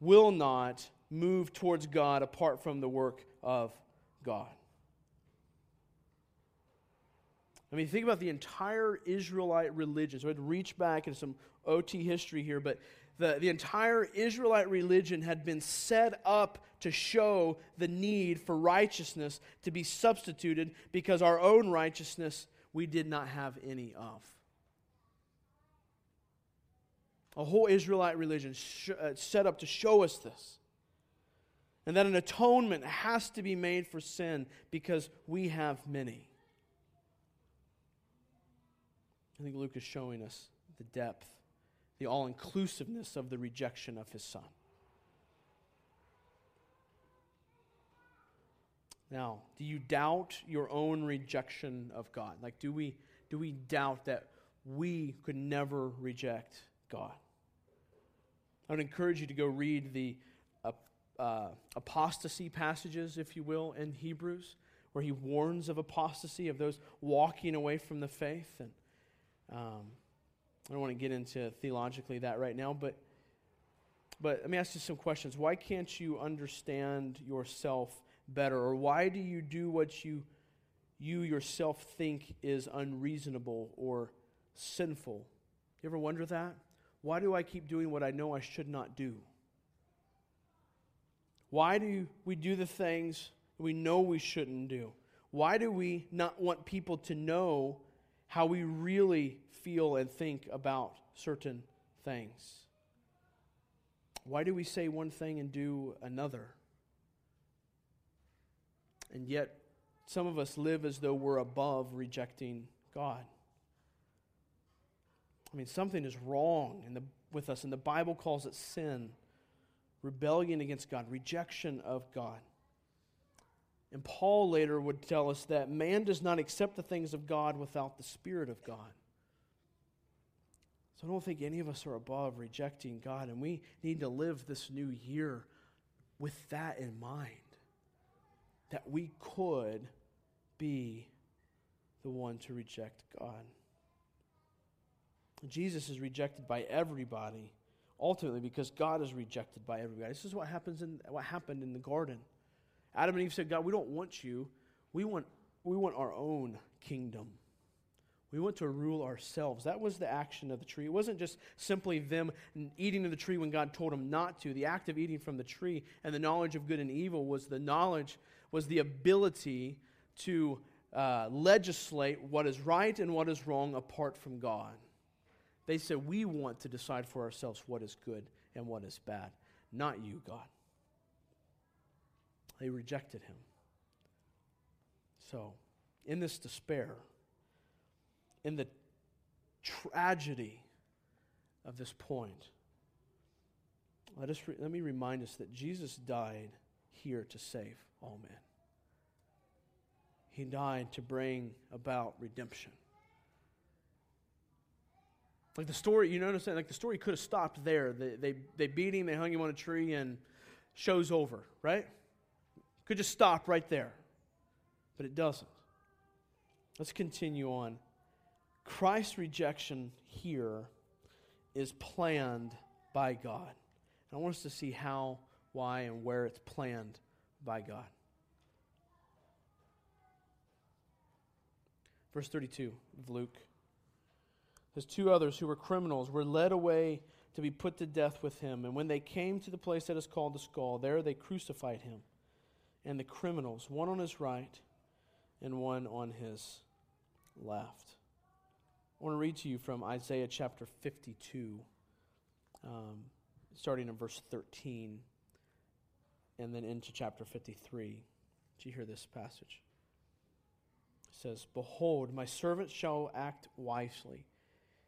will not move towards God apart from the work of God. I mean, think about the entire Israelite religion. So I'd reach back into some OT history here, but the, the entire Israelite religion had been set up to show the need for righteousness to be substituted because our own righteousness we did not have any of a whole Israelite religion sh- uh, set up to show us this. And that an atonement has to be made for sin because we have many. I think Luke is showing us the depth, the all inclusiveness of the rejection of his son. Now, do you doubt your own rejection of God? Like, do we, do we doubt that we could never reject God? I would encourage you to go read the uh, apostasy passages, if you will, in Hebrews, where he warns of apostasy, of those walking away from the faith. And um, I don't want to get into theologically that right now, but but let me ask you some questions. Why can't you understand yourself better, or why do you do what you you yourself think is unreasonable or sinful? You ever wonder that? Why do I keep doing what I know I should not do? Why do we do the things we know we shouldn't do? Why do we not want people to know how we really feel and think about certain things? Why do we say one thing and do another? And yet, some of us live as though we're above rejecting God. I mean, something is wrong in the, with us, and the Bible calls it sin rebellion against God, rejection of God. And Paul later would tell us that man does not accept the things of God without the Spirit of God. So I don't think any of us are above rejecting God, and we need to live this new year with that in mind that we could be the one to reject God. Jesus is rejected by everybody ultimately because God is rejected by everybody. This is what happens in what happened in the garden. Adam and Eve said, God, we don't want you. We want, we want our own kingdom. We want to rule ourselves. That was the action of the tree. It wasn't just simply them eating of the tree when God told them not to. The act of eating from the tree and the knowledge of good and evil was the knowledge, was the ability to uh, legislate what is right and what is wrong apart from God. They said, We want to decide for ourselves what is good and what is bad, not you, God. They rejected him. So, in this despair, in the tragedy of this point, let, us re- let me remind us that Jesus died here to save all men. He died to bring about redemption. Like the story, you notice that? Like the story could have stopped there. They, they, they beat him, they hung him on a tree, and show's over, right? Could just stop right there. But it doesn't. Let's continue on. Christ's rejection here is planned by God. And I want us to see how, why, and where it's planned by God. Verse 32 of Luke. His two others, who were criminals, were led away to be put to death with him. And when they came to the place that is called the skull, there they crucified him and the criminals, one on his right and one on his left. I want to read to you from Isaiah chapter 52, um, starting in verse 13, and then into chapter 53. Do you hear this passage? It says, Behold, my servant shall act wisely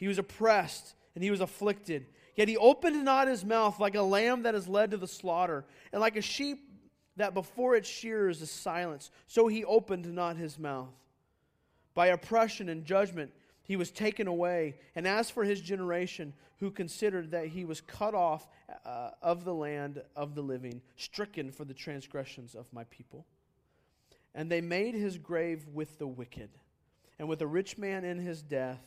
He was oppressed and he was afflicted. Yet he opened not his mouth like a lamb that is led to the slaughter, and like a sheep that before its shearers is silence, so he opened not his mouth. By oppression and judgment he was taken away. And as for his generation, who considered that he was cut off uh, of the land of the living, stricken for the transgressions of my people. And they made his grave with the wicked, and with a rich man in his death,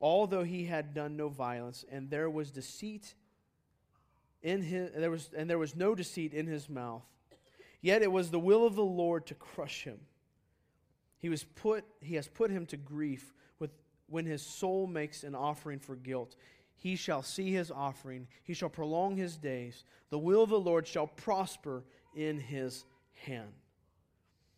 although he had done no violence, and there was deceit in his, there was, and there was no deceit in his mouth. Yet it was the will of the Lord to crush him. He, was put, he has put him to grief with, when his soul makes an offering for guilt. He shall see his offering, he shall prolong his days. The will of the Lord shall prosper in his hand.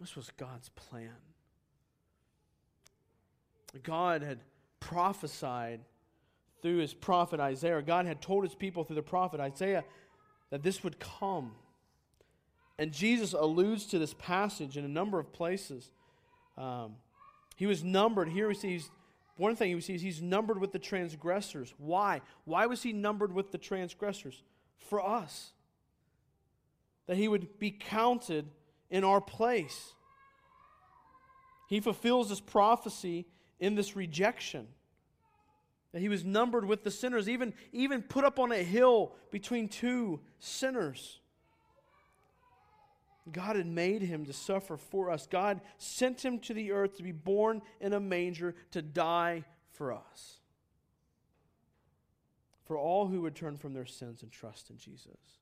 This was God's plan. God had prophesied through his prophet Isaiah. God had told his people through the prophet Isaiah that this would come. And Jesus alludes to this passage in a number of places. Um, he was numbered. Here we see one thing we see is he's numbered with the transgressors. Why? Why was he numbered with the transgressors? For us. That he would be counted in our place. He fulfills this prophecy in this rejection. That he was numbered with the sinners, even, even put up on a hill between two sinners. God had made him to suffer for us. God sent him to the earth to be born in a manger to die for us. For all who would turn from their sins and trust in Jesus.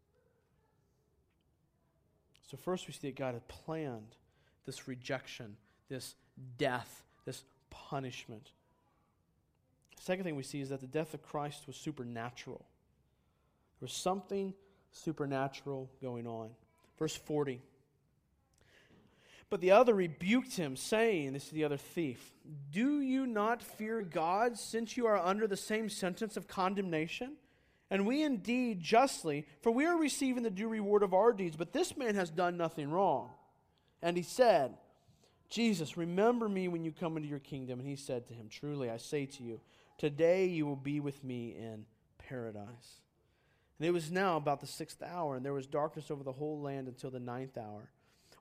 So, first we see that God had planned this rejection, this death, this punishment. The second thing we see is that the death of Christ was supernatural. There was something supernatural going on. Verse 40. But the other rebuked him, saying, This is the other thief, Do you not fear God, since you are under the same sentence of condemnation? And we indeed justly, for we are receiving the due reward of our deeds, but this man has done nothing wrong. And he said, Jesus, remember me when you come into your kingdom. And he said to him, Truly, I say to you, today you will be with me in paradise. And it was now about the sixth hour, and there was darkness over the whole land until the ninth hour,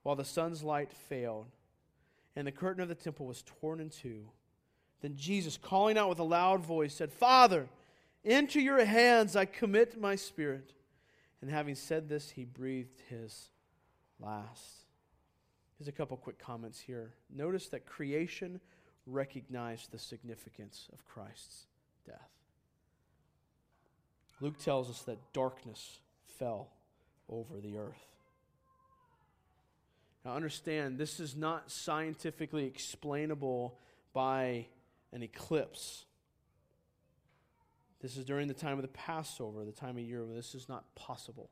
while the sun's light failed, and the curtain of the temple was torn in two. Then Jesus, calling out with a loud voice, said, Father, into your hands I commit my spirit. And having said this, he breathed his last. Here's a couple quick comments here. Notice that creation recognized the significance of Christ's death. Luke tells us that darkness fell over the earth. Now, understand, this is not scientifically explainable by an eclipse. This is during the time of the Passover, the time of year when this is not possible.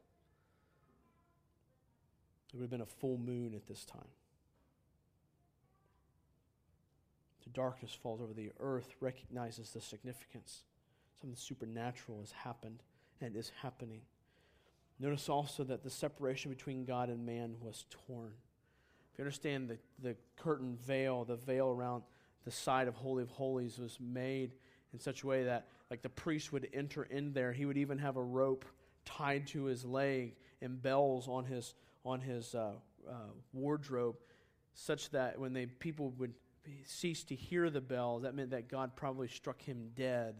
It would have been a full moon at this time. The darkness falls over the earth, recognizes the significance. Something supernatural has happened and is happening. Notice also that the separation between God and man was torn. If you understand the, the curtain veil, the veil around the side of Holy of Holies was made in such a way that like the priest would enter in there. He would even have a rope tied to his leg and bells on his on his uh, uh, wardrobe, such that when they people would cease to hear the bells, that meant that God probably struck him dead.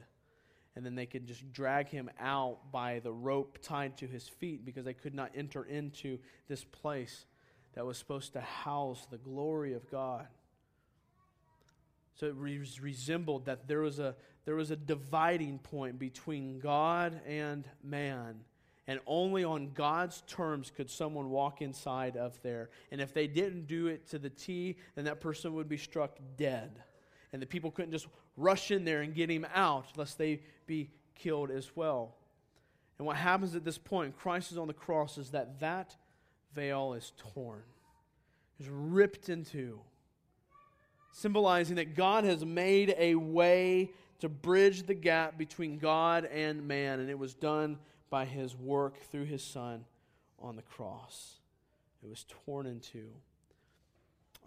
And then they could just drag him out by the rope tied to his feet because they could not enter into this place that was supposed to house the glory of God. So it re- resembled that there was a there was a dividing point between God and man. And only on God's terms could someone walk inside of there. And if they didn't do it to the T, then that person would be struck dead. And the people couldn't just rush in there and get him out, lest they be killed as well. And what happens at this point, Christ is on the cross, is that that veil is torn, is ripped into, symbolizing that God has made a way to bridge the gap between God and man, and it was done by his work through his Son on the cross. It was torn in two.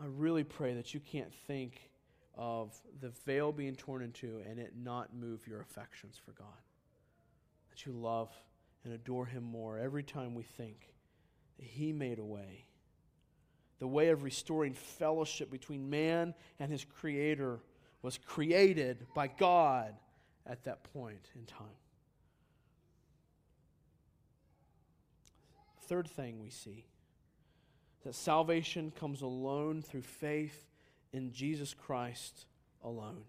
I really pray that you can't think of the veil being torn in two and it not move your affections for God. That you love and adore Him more every time we think that He made a way. The way of restoring fellowship between man and his Creator was created by God at that point in time. Third thing we see that salvation comes alone through faith in Jesus Christ alone.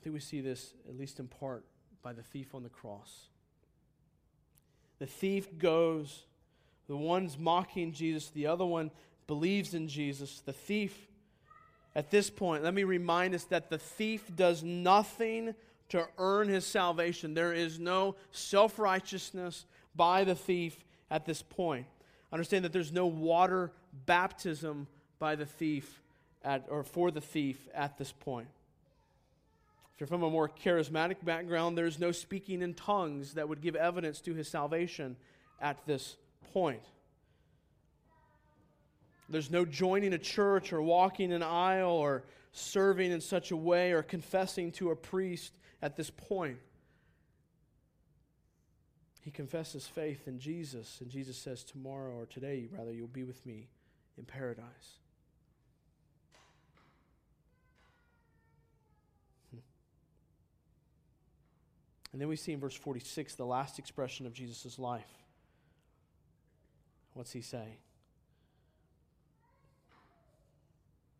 I think we see this, at least in part, by the thief on the cross. The thief goes, the one's mocking Jesus, the other one believes in Jesus. The thief, at this point, let me remind us that the thief does nothing to earn his salvation. There is no self righteousness by the thief at this point. Understand that there's no water baptism by the thief at, or for the thief at this point. If you're from a more charismatic background, there's no speaking in tongues that would give evidence to his salvation at this point. There's no joining a church or walking an aisle or serving in such a way or confessing to a priest at this point. He confesses faith in Jesus, and Jesus says, Tomorrow or today, rather, you'll be with me in paradise. Hmm. And then we see in verse 46 the last expression of Jesus' life. What's he say?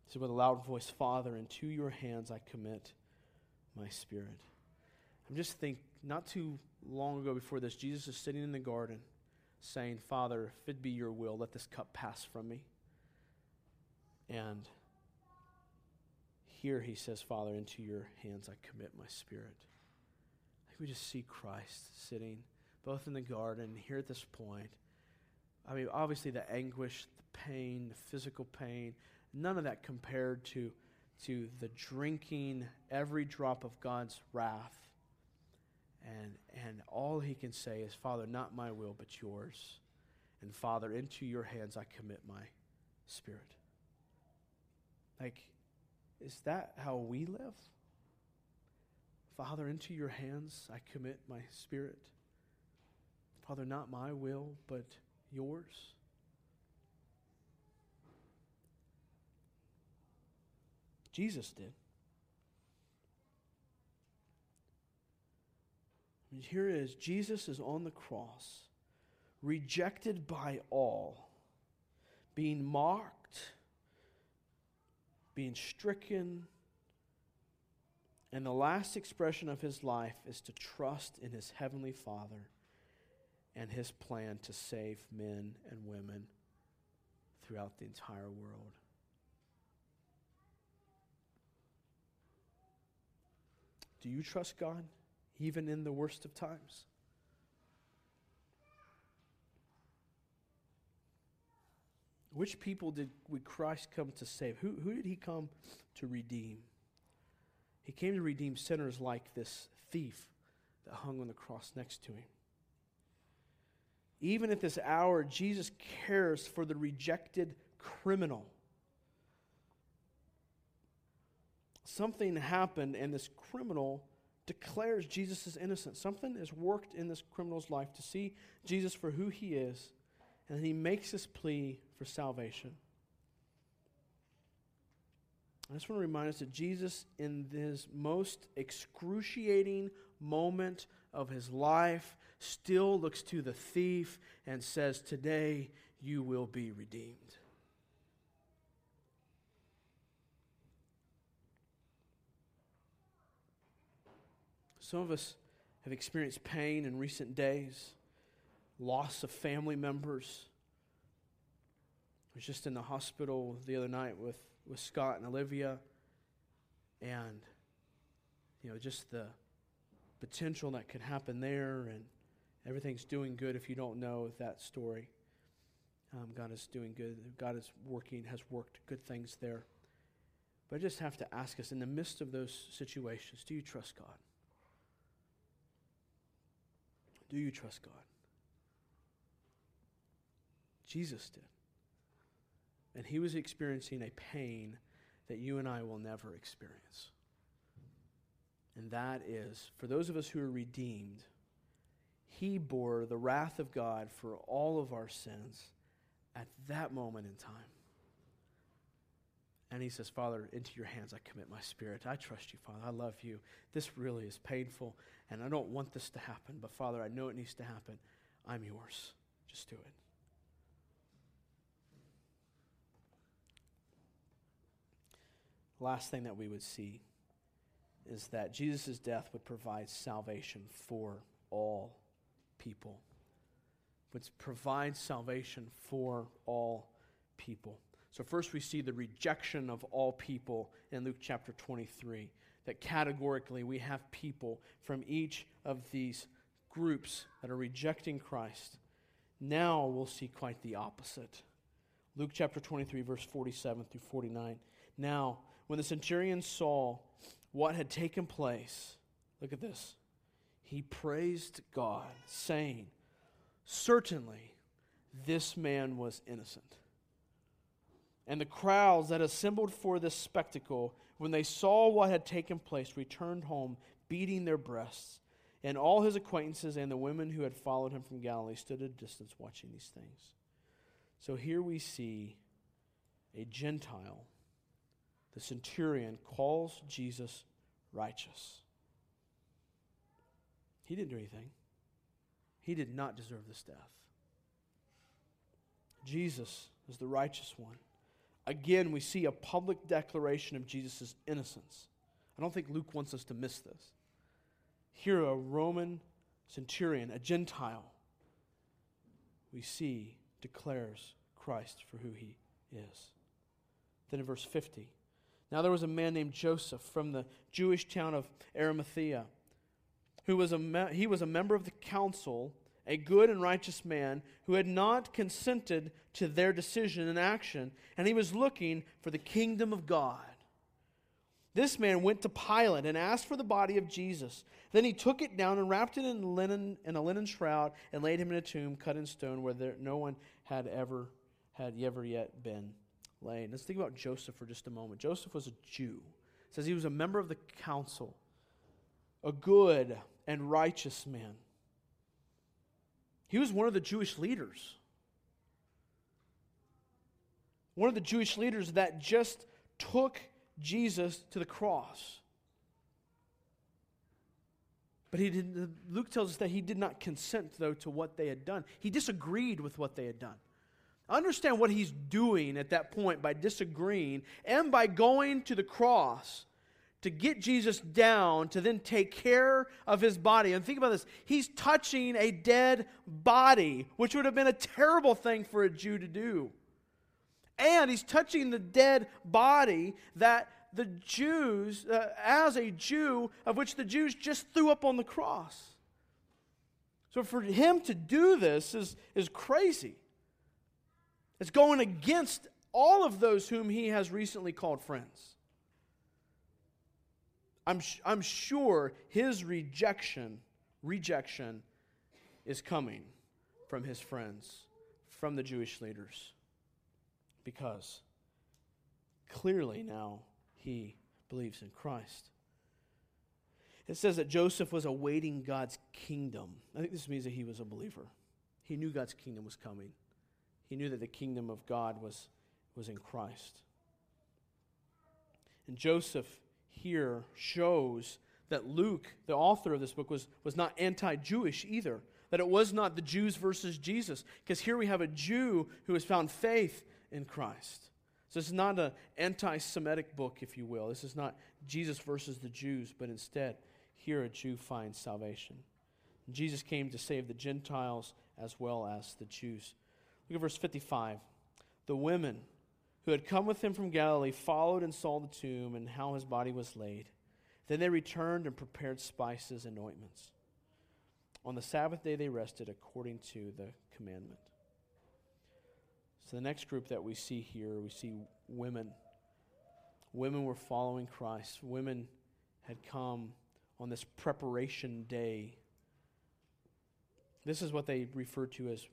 He said, with a loud voice, Father, into your hands I commit my spirit. I'm just thinking, not too long ago before this, Jesus is sitting in the garden saying, Father, if it be your will, let this cup pass from me. And here he says, Father, into your hands I commit my spirit. I think we just see Christ sitting both in the garden here at this point. I mean, obviously, the anguish, the pain, the physical pain, none of that compared to, to the drinking every drop of God's wrath and, and all he can say is, Father, not my will, but yours. And Father, into your hands I commit my spirit. Like, is that how we live? Father, into your hands I commit my spirit. Father, not my will, but yours. Jesus did. And here it is Jesus is on the cross, rejected by all, being mocked, being stricken. And the last expression of his life is to trust in his heavenly Father and his plan to save men and women throughout the entire world. Do you trust God? even in the worst of times. Which people did Christ come to save? Who, who did he come to redeem? He came to redeem sinners like this thief that hung on the cross next to him. Even at this hour, Jesus cares for the rejected criminal. Something happened, and this criminal declares Jesus' innocence. Something has worked in this criminal's life to see Jesus for who he is, and then he makes this plea for salvation. I just want to remind us that Jesus, in this most excruciating moment of his life, still looks to the thief and says, Today you will be redeemed. Some of us have experienced pain in recent days, loss of family members. I was just in the hospital the other night with, with Scott and Olivia, and you know, just the potential that could happen there, and everything's doing good if you don't know that story. Um, God is doing good. God is working, has worked good things there. But I just have to ask us in the midst of those situations, do you trust God? Do you trust God? Jesus did. And he was experiencing a pain that you and I will never experience. And that is, for those of us who are redeemed, he bore the wrath of God for all of our sins at that moment in time. And he says, Father, into your hands I commit my spirit. I trust you, Father. I love you. This really is painful, and I don't want this to happen, but Father, I know it needs to happen. I'm yours. Just do it. Last thing that we would see is that Jesus' death would provide salvation for all people. Would provide salvation for all people. So, first we see the rejection of all people in Luke chapter 23. That categorically we have people from each of these groups that are rejecting Christ. Now we'll see quite the opposite. Luke chapter 23, verse 47 through 49. Now, when the centurion saw what had taken place, look at this. He praised God, saying, Certainly this man was innocent. And the crowds that assembled for this spectacle, when they saw what had taken place, returned home, beating their breasts. And all his acquaintances and the women who had followed him from Galilee stood at a distance watching these things. So here we see a Gentile, the centurion, calls Jesus righteous. He didn't do anything, he did not deserve this death. Jesus is the righteous one. Again, we see a public declaration of Jesus' innocence. I don't think Luke wants us to miss this. Here, a Roman centurion, a Gentile, we see declares Christ for who he is. Then in verse 50, now there was a man named Joseph from the Jewish town of Arimathea, who was a me- he was a member of the council a good and righteous man who had not consented to their decision and action, and he was looking for the kingdom of God. This man went to Pilate and asked for the body of Jesus. Then he took it down and wrapped it in linen in a linen shroud and laid him in a tomb cut in stone where there, no one had ever had ever yet been laid. Let's think about Joseph for just a moment. Joseph was a Jew. It says he was a member of the council, a good and righteous man. He was one of the Jewish leaders. One of the Jewish leaders that just took Jesus to the cross. But he did, Luke tells us that he did not consent, though, to what they had done. He disagreed with what they had done. Understand what he's doing at that point by disagreeing and by going to the cross to get Jesus down to then take care of his body. And think about this he's touching a dead body, which would have been a terrible thing for a Jew to do. And he's touching the dead body that the Jews, uh, as a Jew, of which the Jews just threw up on the cross. So for him to do this is, is crazy. It's going against all of those whom he has recently called friends. I'm, I'm sure his rejection, rejection is coming from his friends, from the Jewish leaders. Because clearly now he believes in Christ. It says that Joseph was awaiting God's kingdom. I think this means that he was a believer. He knew God's kingdom was coming. He knew that the kingdom of God was, was in Christ. And Joseph here shows that Luke, the author of this book, was, was not anti Jewish either. That it was not the Jews versus Jesus. Because here we have a Jew who has found faith in Christ. So this is not an anti Semitic book, if you will. This is not Jesus versus the Jews, but instead, here a Jew finds salvation. Jesus came to save the Gentiles as well as the Jews. Look at verse 55. The women who had come with him from Galilee followed and saw the tomb and how his body was laid. Then they returned and prepared spices and ointments. On the Sabbath day they rested according to the commandment. So the next group that we see here, we see women. Women were following Christ. Women had come on this preparation day. This is what they refer to as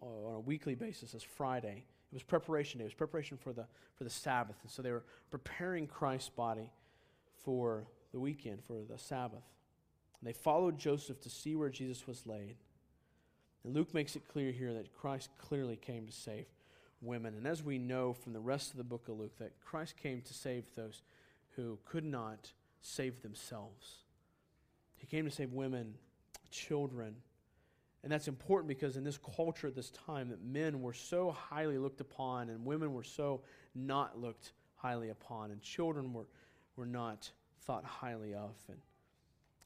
uh, on a weekly basis as Friday. It was preparation day. It was preparation for the for the Sabbath. And so they were preparing Christ's body for the weekend, for the Sabbath. And they followed Joseph to see where Jesus was laid. And Luke makes it clear here that Christ clearly came to save women. And as we know from the rest of the book of Luke, that Christ came to save those who could not save themselves. He came to save women, children. And that's important because in this culture at this time that men were so highly looked upon and women were so not looked highly upon and children were, were not thought highly of. And,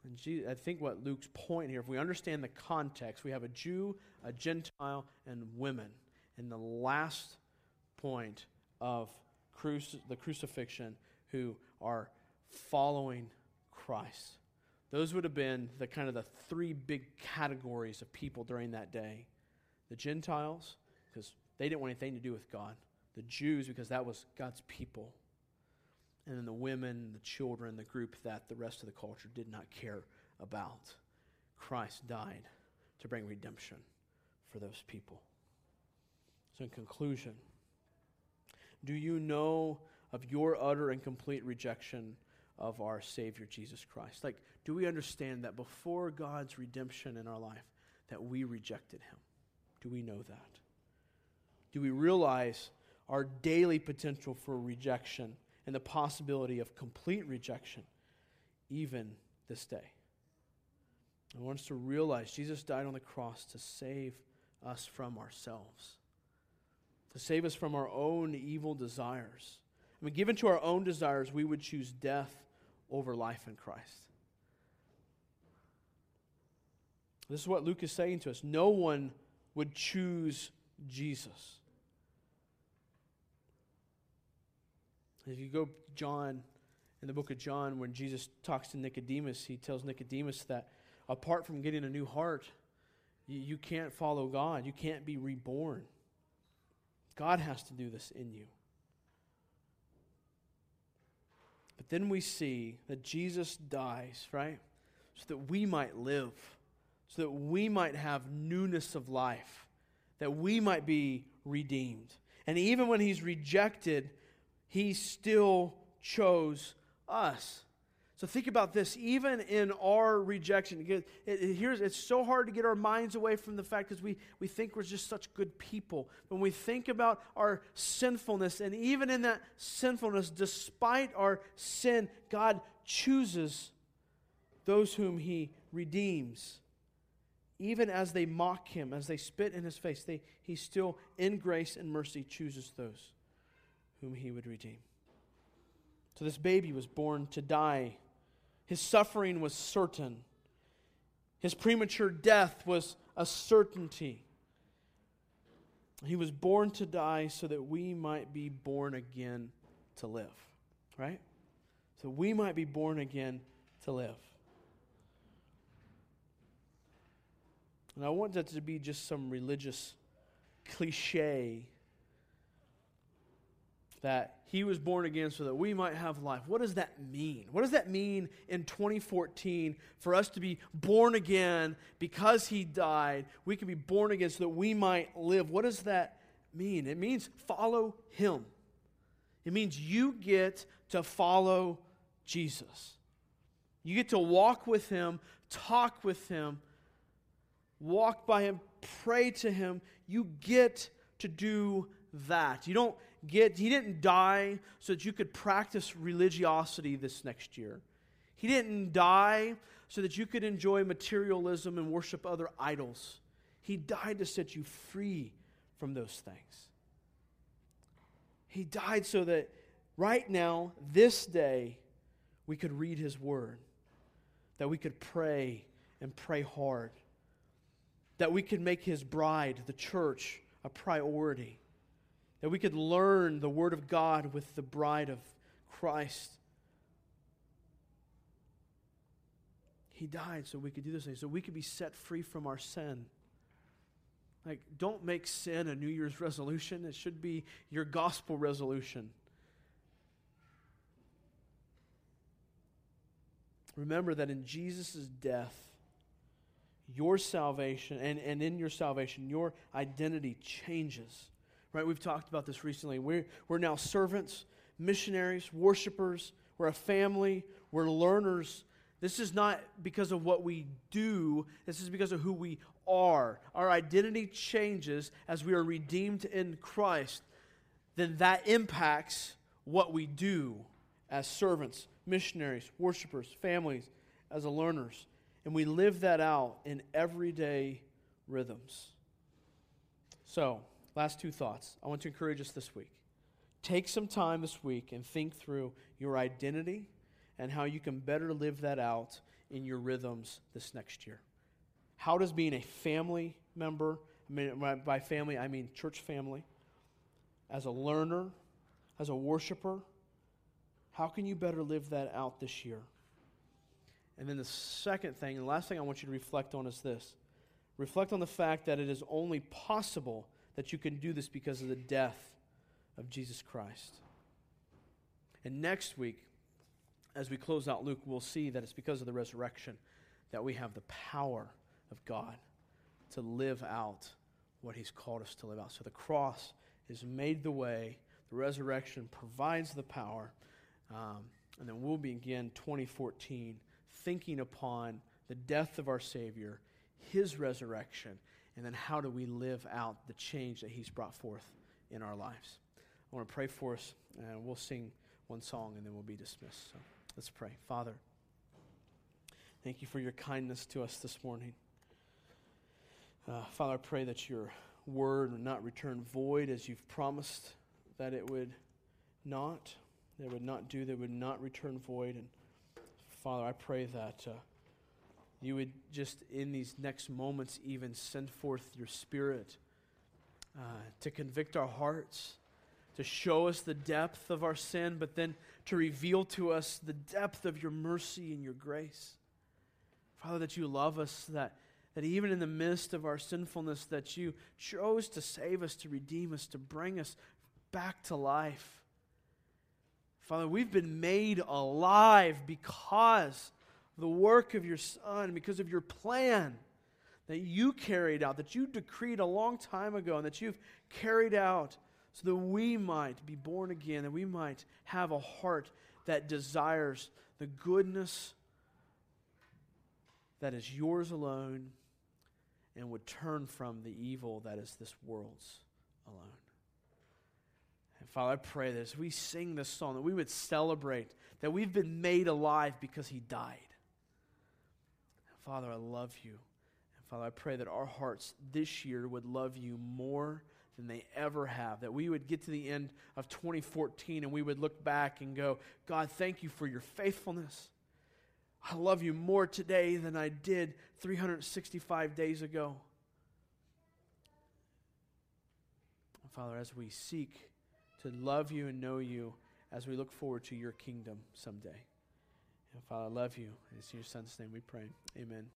and Jesus, I think what Luke's point here, if we understand the context, we have a Jew, a Gentile, and women. And the last point of cruci- the crucifixion who are following Christ. Those would have been the kind of the three big categories of people during that day. The Gentiles, because they didn't want anything to do with God. The Jews, because that was God's people and then the women, the children, the group that the rest of the culture did not care about. Christ died to bring redemption for those people. So, in conclusion, do you know of your utter and complete rejection of our Savior Jesus Christ? Like, do we understand that before God's redemption in our life, that we rejected Him? Do we know that? Do we realize our daily potential for rejection and the possibility of complete rejection even this day. I want us to realize Jesus died on the cross to save us from ourselves, to save us from our own evil desires. I mean, given to our own desires, we would choose death over life in Christ. This is what Luke is saying to us. No one would choose Jesus. If you go John in the book of John when Jesus talks to Nicodemus, he tells Nicodemus that apart from getting a new heart, you, you can't follow God. You can't be reborn. God has to do this in you. But then we see that Jesus dies, right? So that we might live, so that we might have newness of life, that we might be redeemed. And even when he's rejected, he still chose us. So think about this. Even in our rejection, it, it, here's, it's so hard to get our minds away from the fact because we, we think we're just such good people. When we think about our sinfulness, and even in that sinfulness, despite our sin, God chooses those whom He redeems. Even as they mock Him, as they spit in His face, they, He still, in grace and mercy, chooses those whom he would redeem. So this baby was born to die. His suffering was certain. His premature death was a certainty. He was born to die so that we might be born again to live. Right? So we might be born again to live. And I want that to be just some religious cliche that he was born again so that we might have life. What does that mean? What does that mean in 2014 for us to be born again because he died? We can be born again so that we might live. What does that mean? It means follow him. It means you get to follow Jesus. You get to walk with him, talk with him, walk by him, pray to him. You get to do that. You don't get, he didn't die so that you could practice religiosity this next year. He didn't die so that you could enjoy materialism and worship other idols. He died to set you free from those things. He died so that right now, this day, we could read His Word, that we could pray and pray hard, that we could make His bride, the church, a priority that we could learn the Word of God with the bride of Christ. He died so we could do this thing, so we could be set free from our sin. Like, don't make sin a New Year's resolution. It should be your gospel resolution. Remember that in Jesus' death, your salvation, and, and in your salvation, your identity changes. Right? We've talked about this recently. We're, we're now servants, missionaries, worshipers. We're a family. We're learners. This is not because of what we do, this is because of who we are. Our identity changes as we are redeemed in Christ. Then that impacts what we do as servants, missionaries, worshipers, families, as learners. And we live that out in everyday rhythms. So, last two thoughts. I want to encourage us this week. Take some time this week and think through your identity and how you can better live that out in your rhythms this next year. How does being a family member, I mean, by family, I mean church family, as a learner, as a worshiper, how can you better live that out this year? And then the second thing, and the last thing I want you to reflect on is this reflect on the fact that it is only possible that you can do this because of the death of Jesus Christ. And next week, as we close out Luke, we'll see that it's because of the resurrection that we have the power of God to live out what He's called us to live out. So the cross has made the way, the resurrection provides the power, um, and then we'll begin 2014 thinking upon the death of our Savior, His resurrection, and then how do we live out the change that He's brought forth in our lives. I want to pray for us, and we'll sing one song, and then we'll be dismissed. So let's pray. Father, thank you for your kindness to us this morning. Uh, Father, I pray that your word would not return void as you've promised that it would not. That it would not do, that would not return void. And Father, I pray that uh, you would just in these next moments even send forth your spirit uh, to convict our hearts, to show us the depth of our sin, but then to reveal to us the depth of your mercy and your grace. Father, that you love us, that, that even in the midst of our sinfulness, that you chose to save us, to redeem us, to bring us back to life. Father, we've been made alive because the work of your Son, because of your plan that you carried out, that you decreed a long time ago, and that you've carried out so that we might be born again, that we might have a heart that desires the goodness that is yours alone and would turn from the evil that is this world's alone. And Father, I pray that as we sing this song, that we would celebrate that we've been made alive because He died. Father, I love you. And Father, I pray that our hearts this year would love you more than they ever have. That we would get to the end of 2014 and we would look back and go, God, thank you for your faithfulness. I love you more today than I did 365 days ago. Father, as we seek to love you and know you as we look forward to your kingdom someday. And Father, I love you. It's in your son's name we pray. Amen.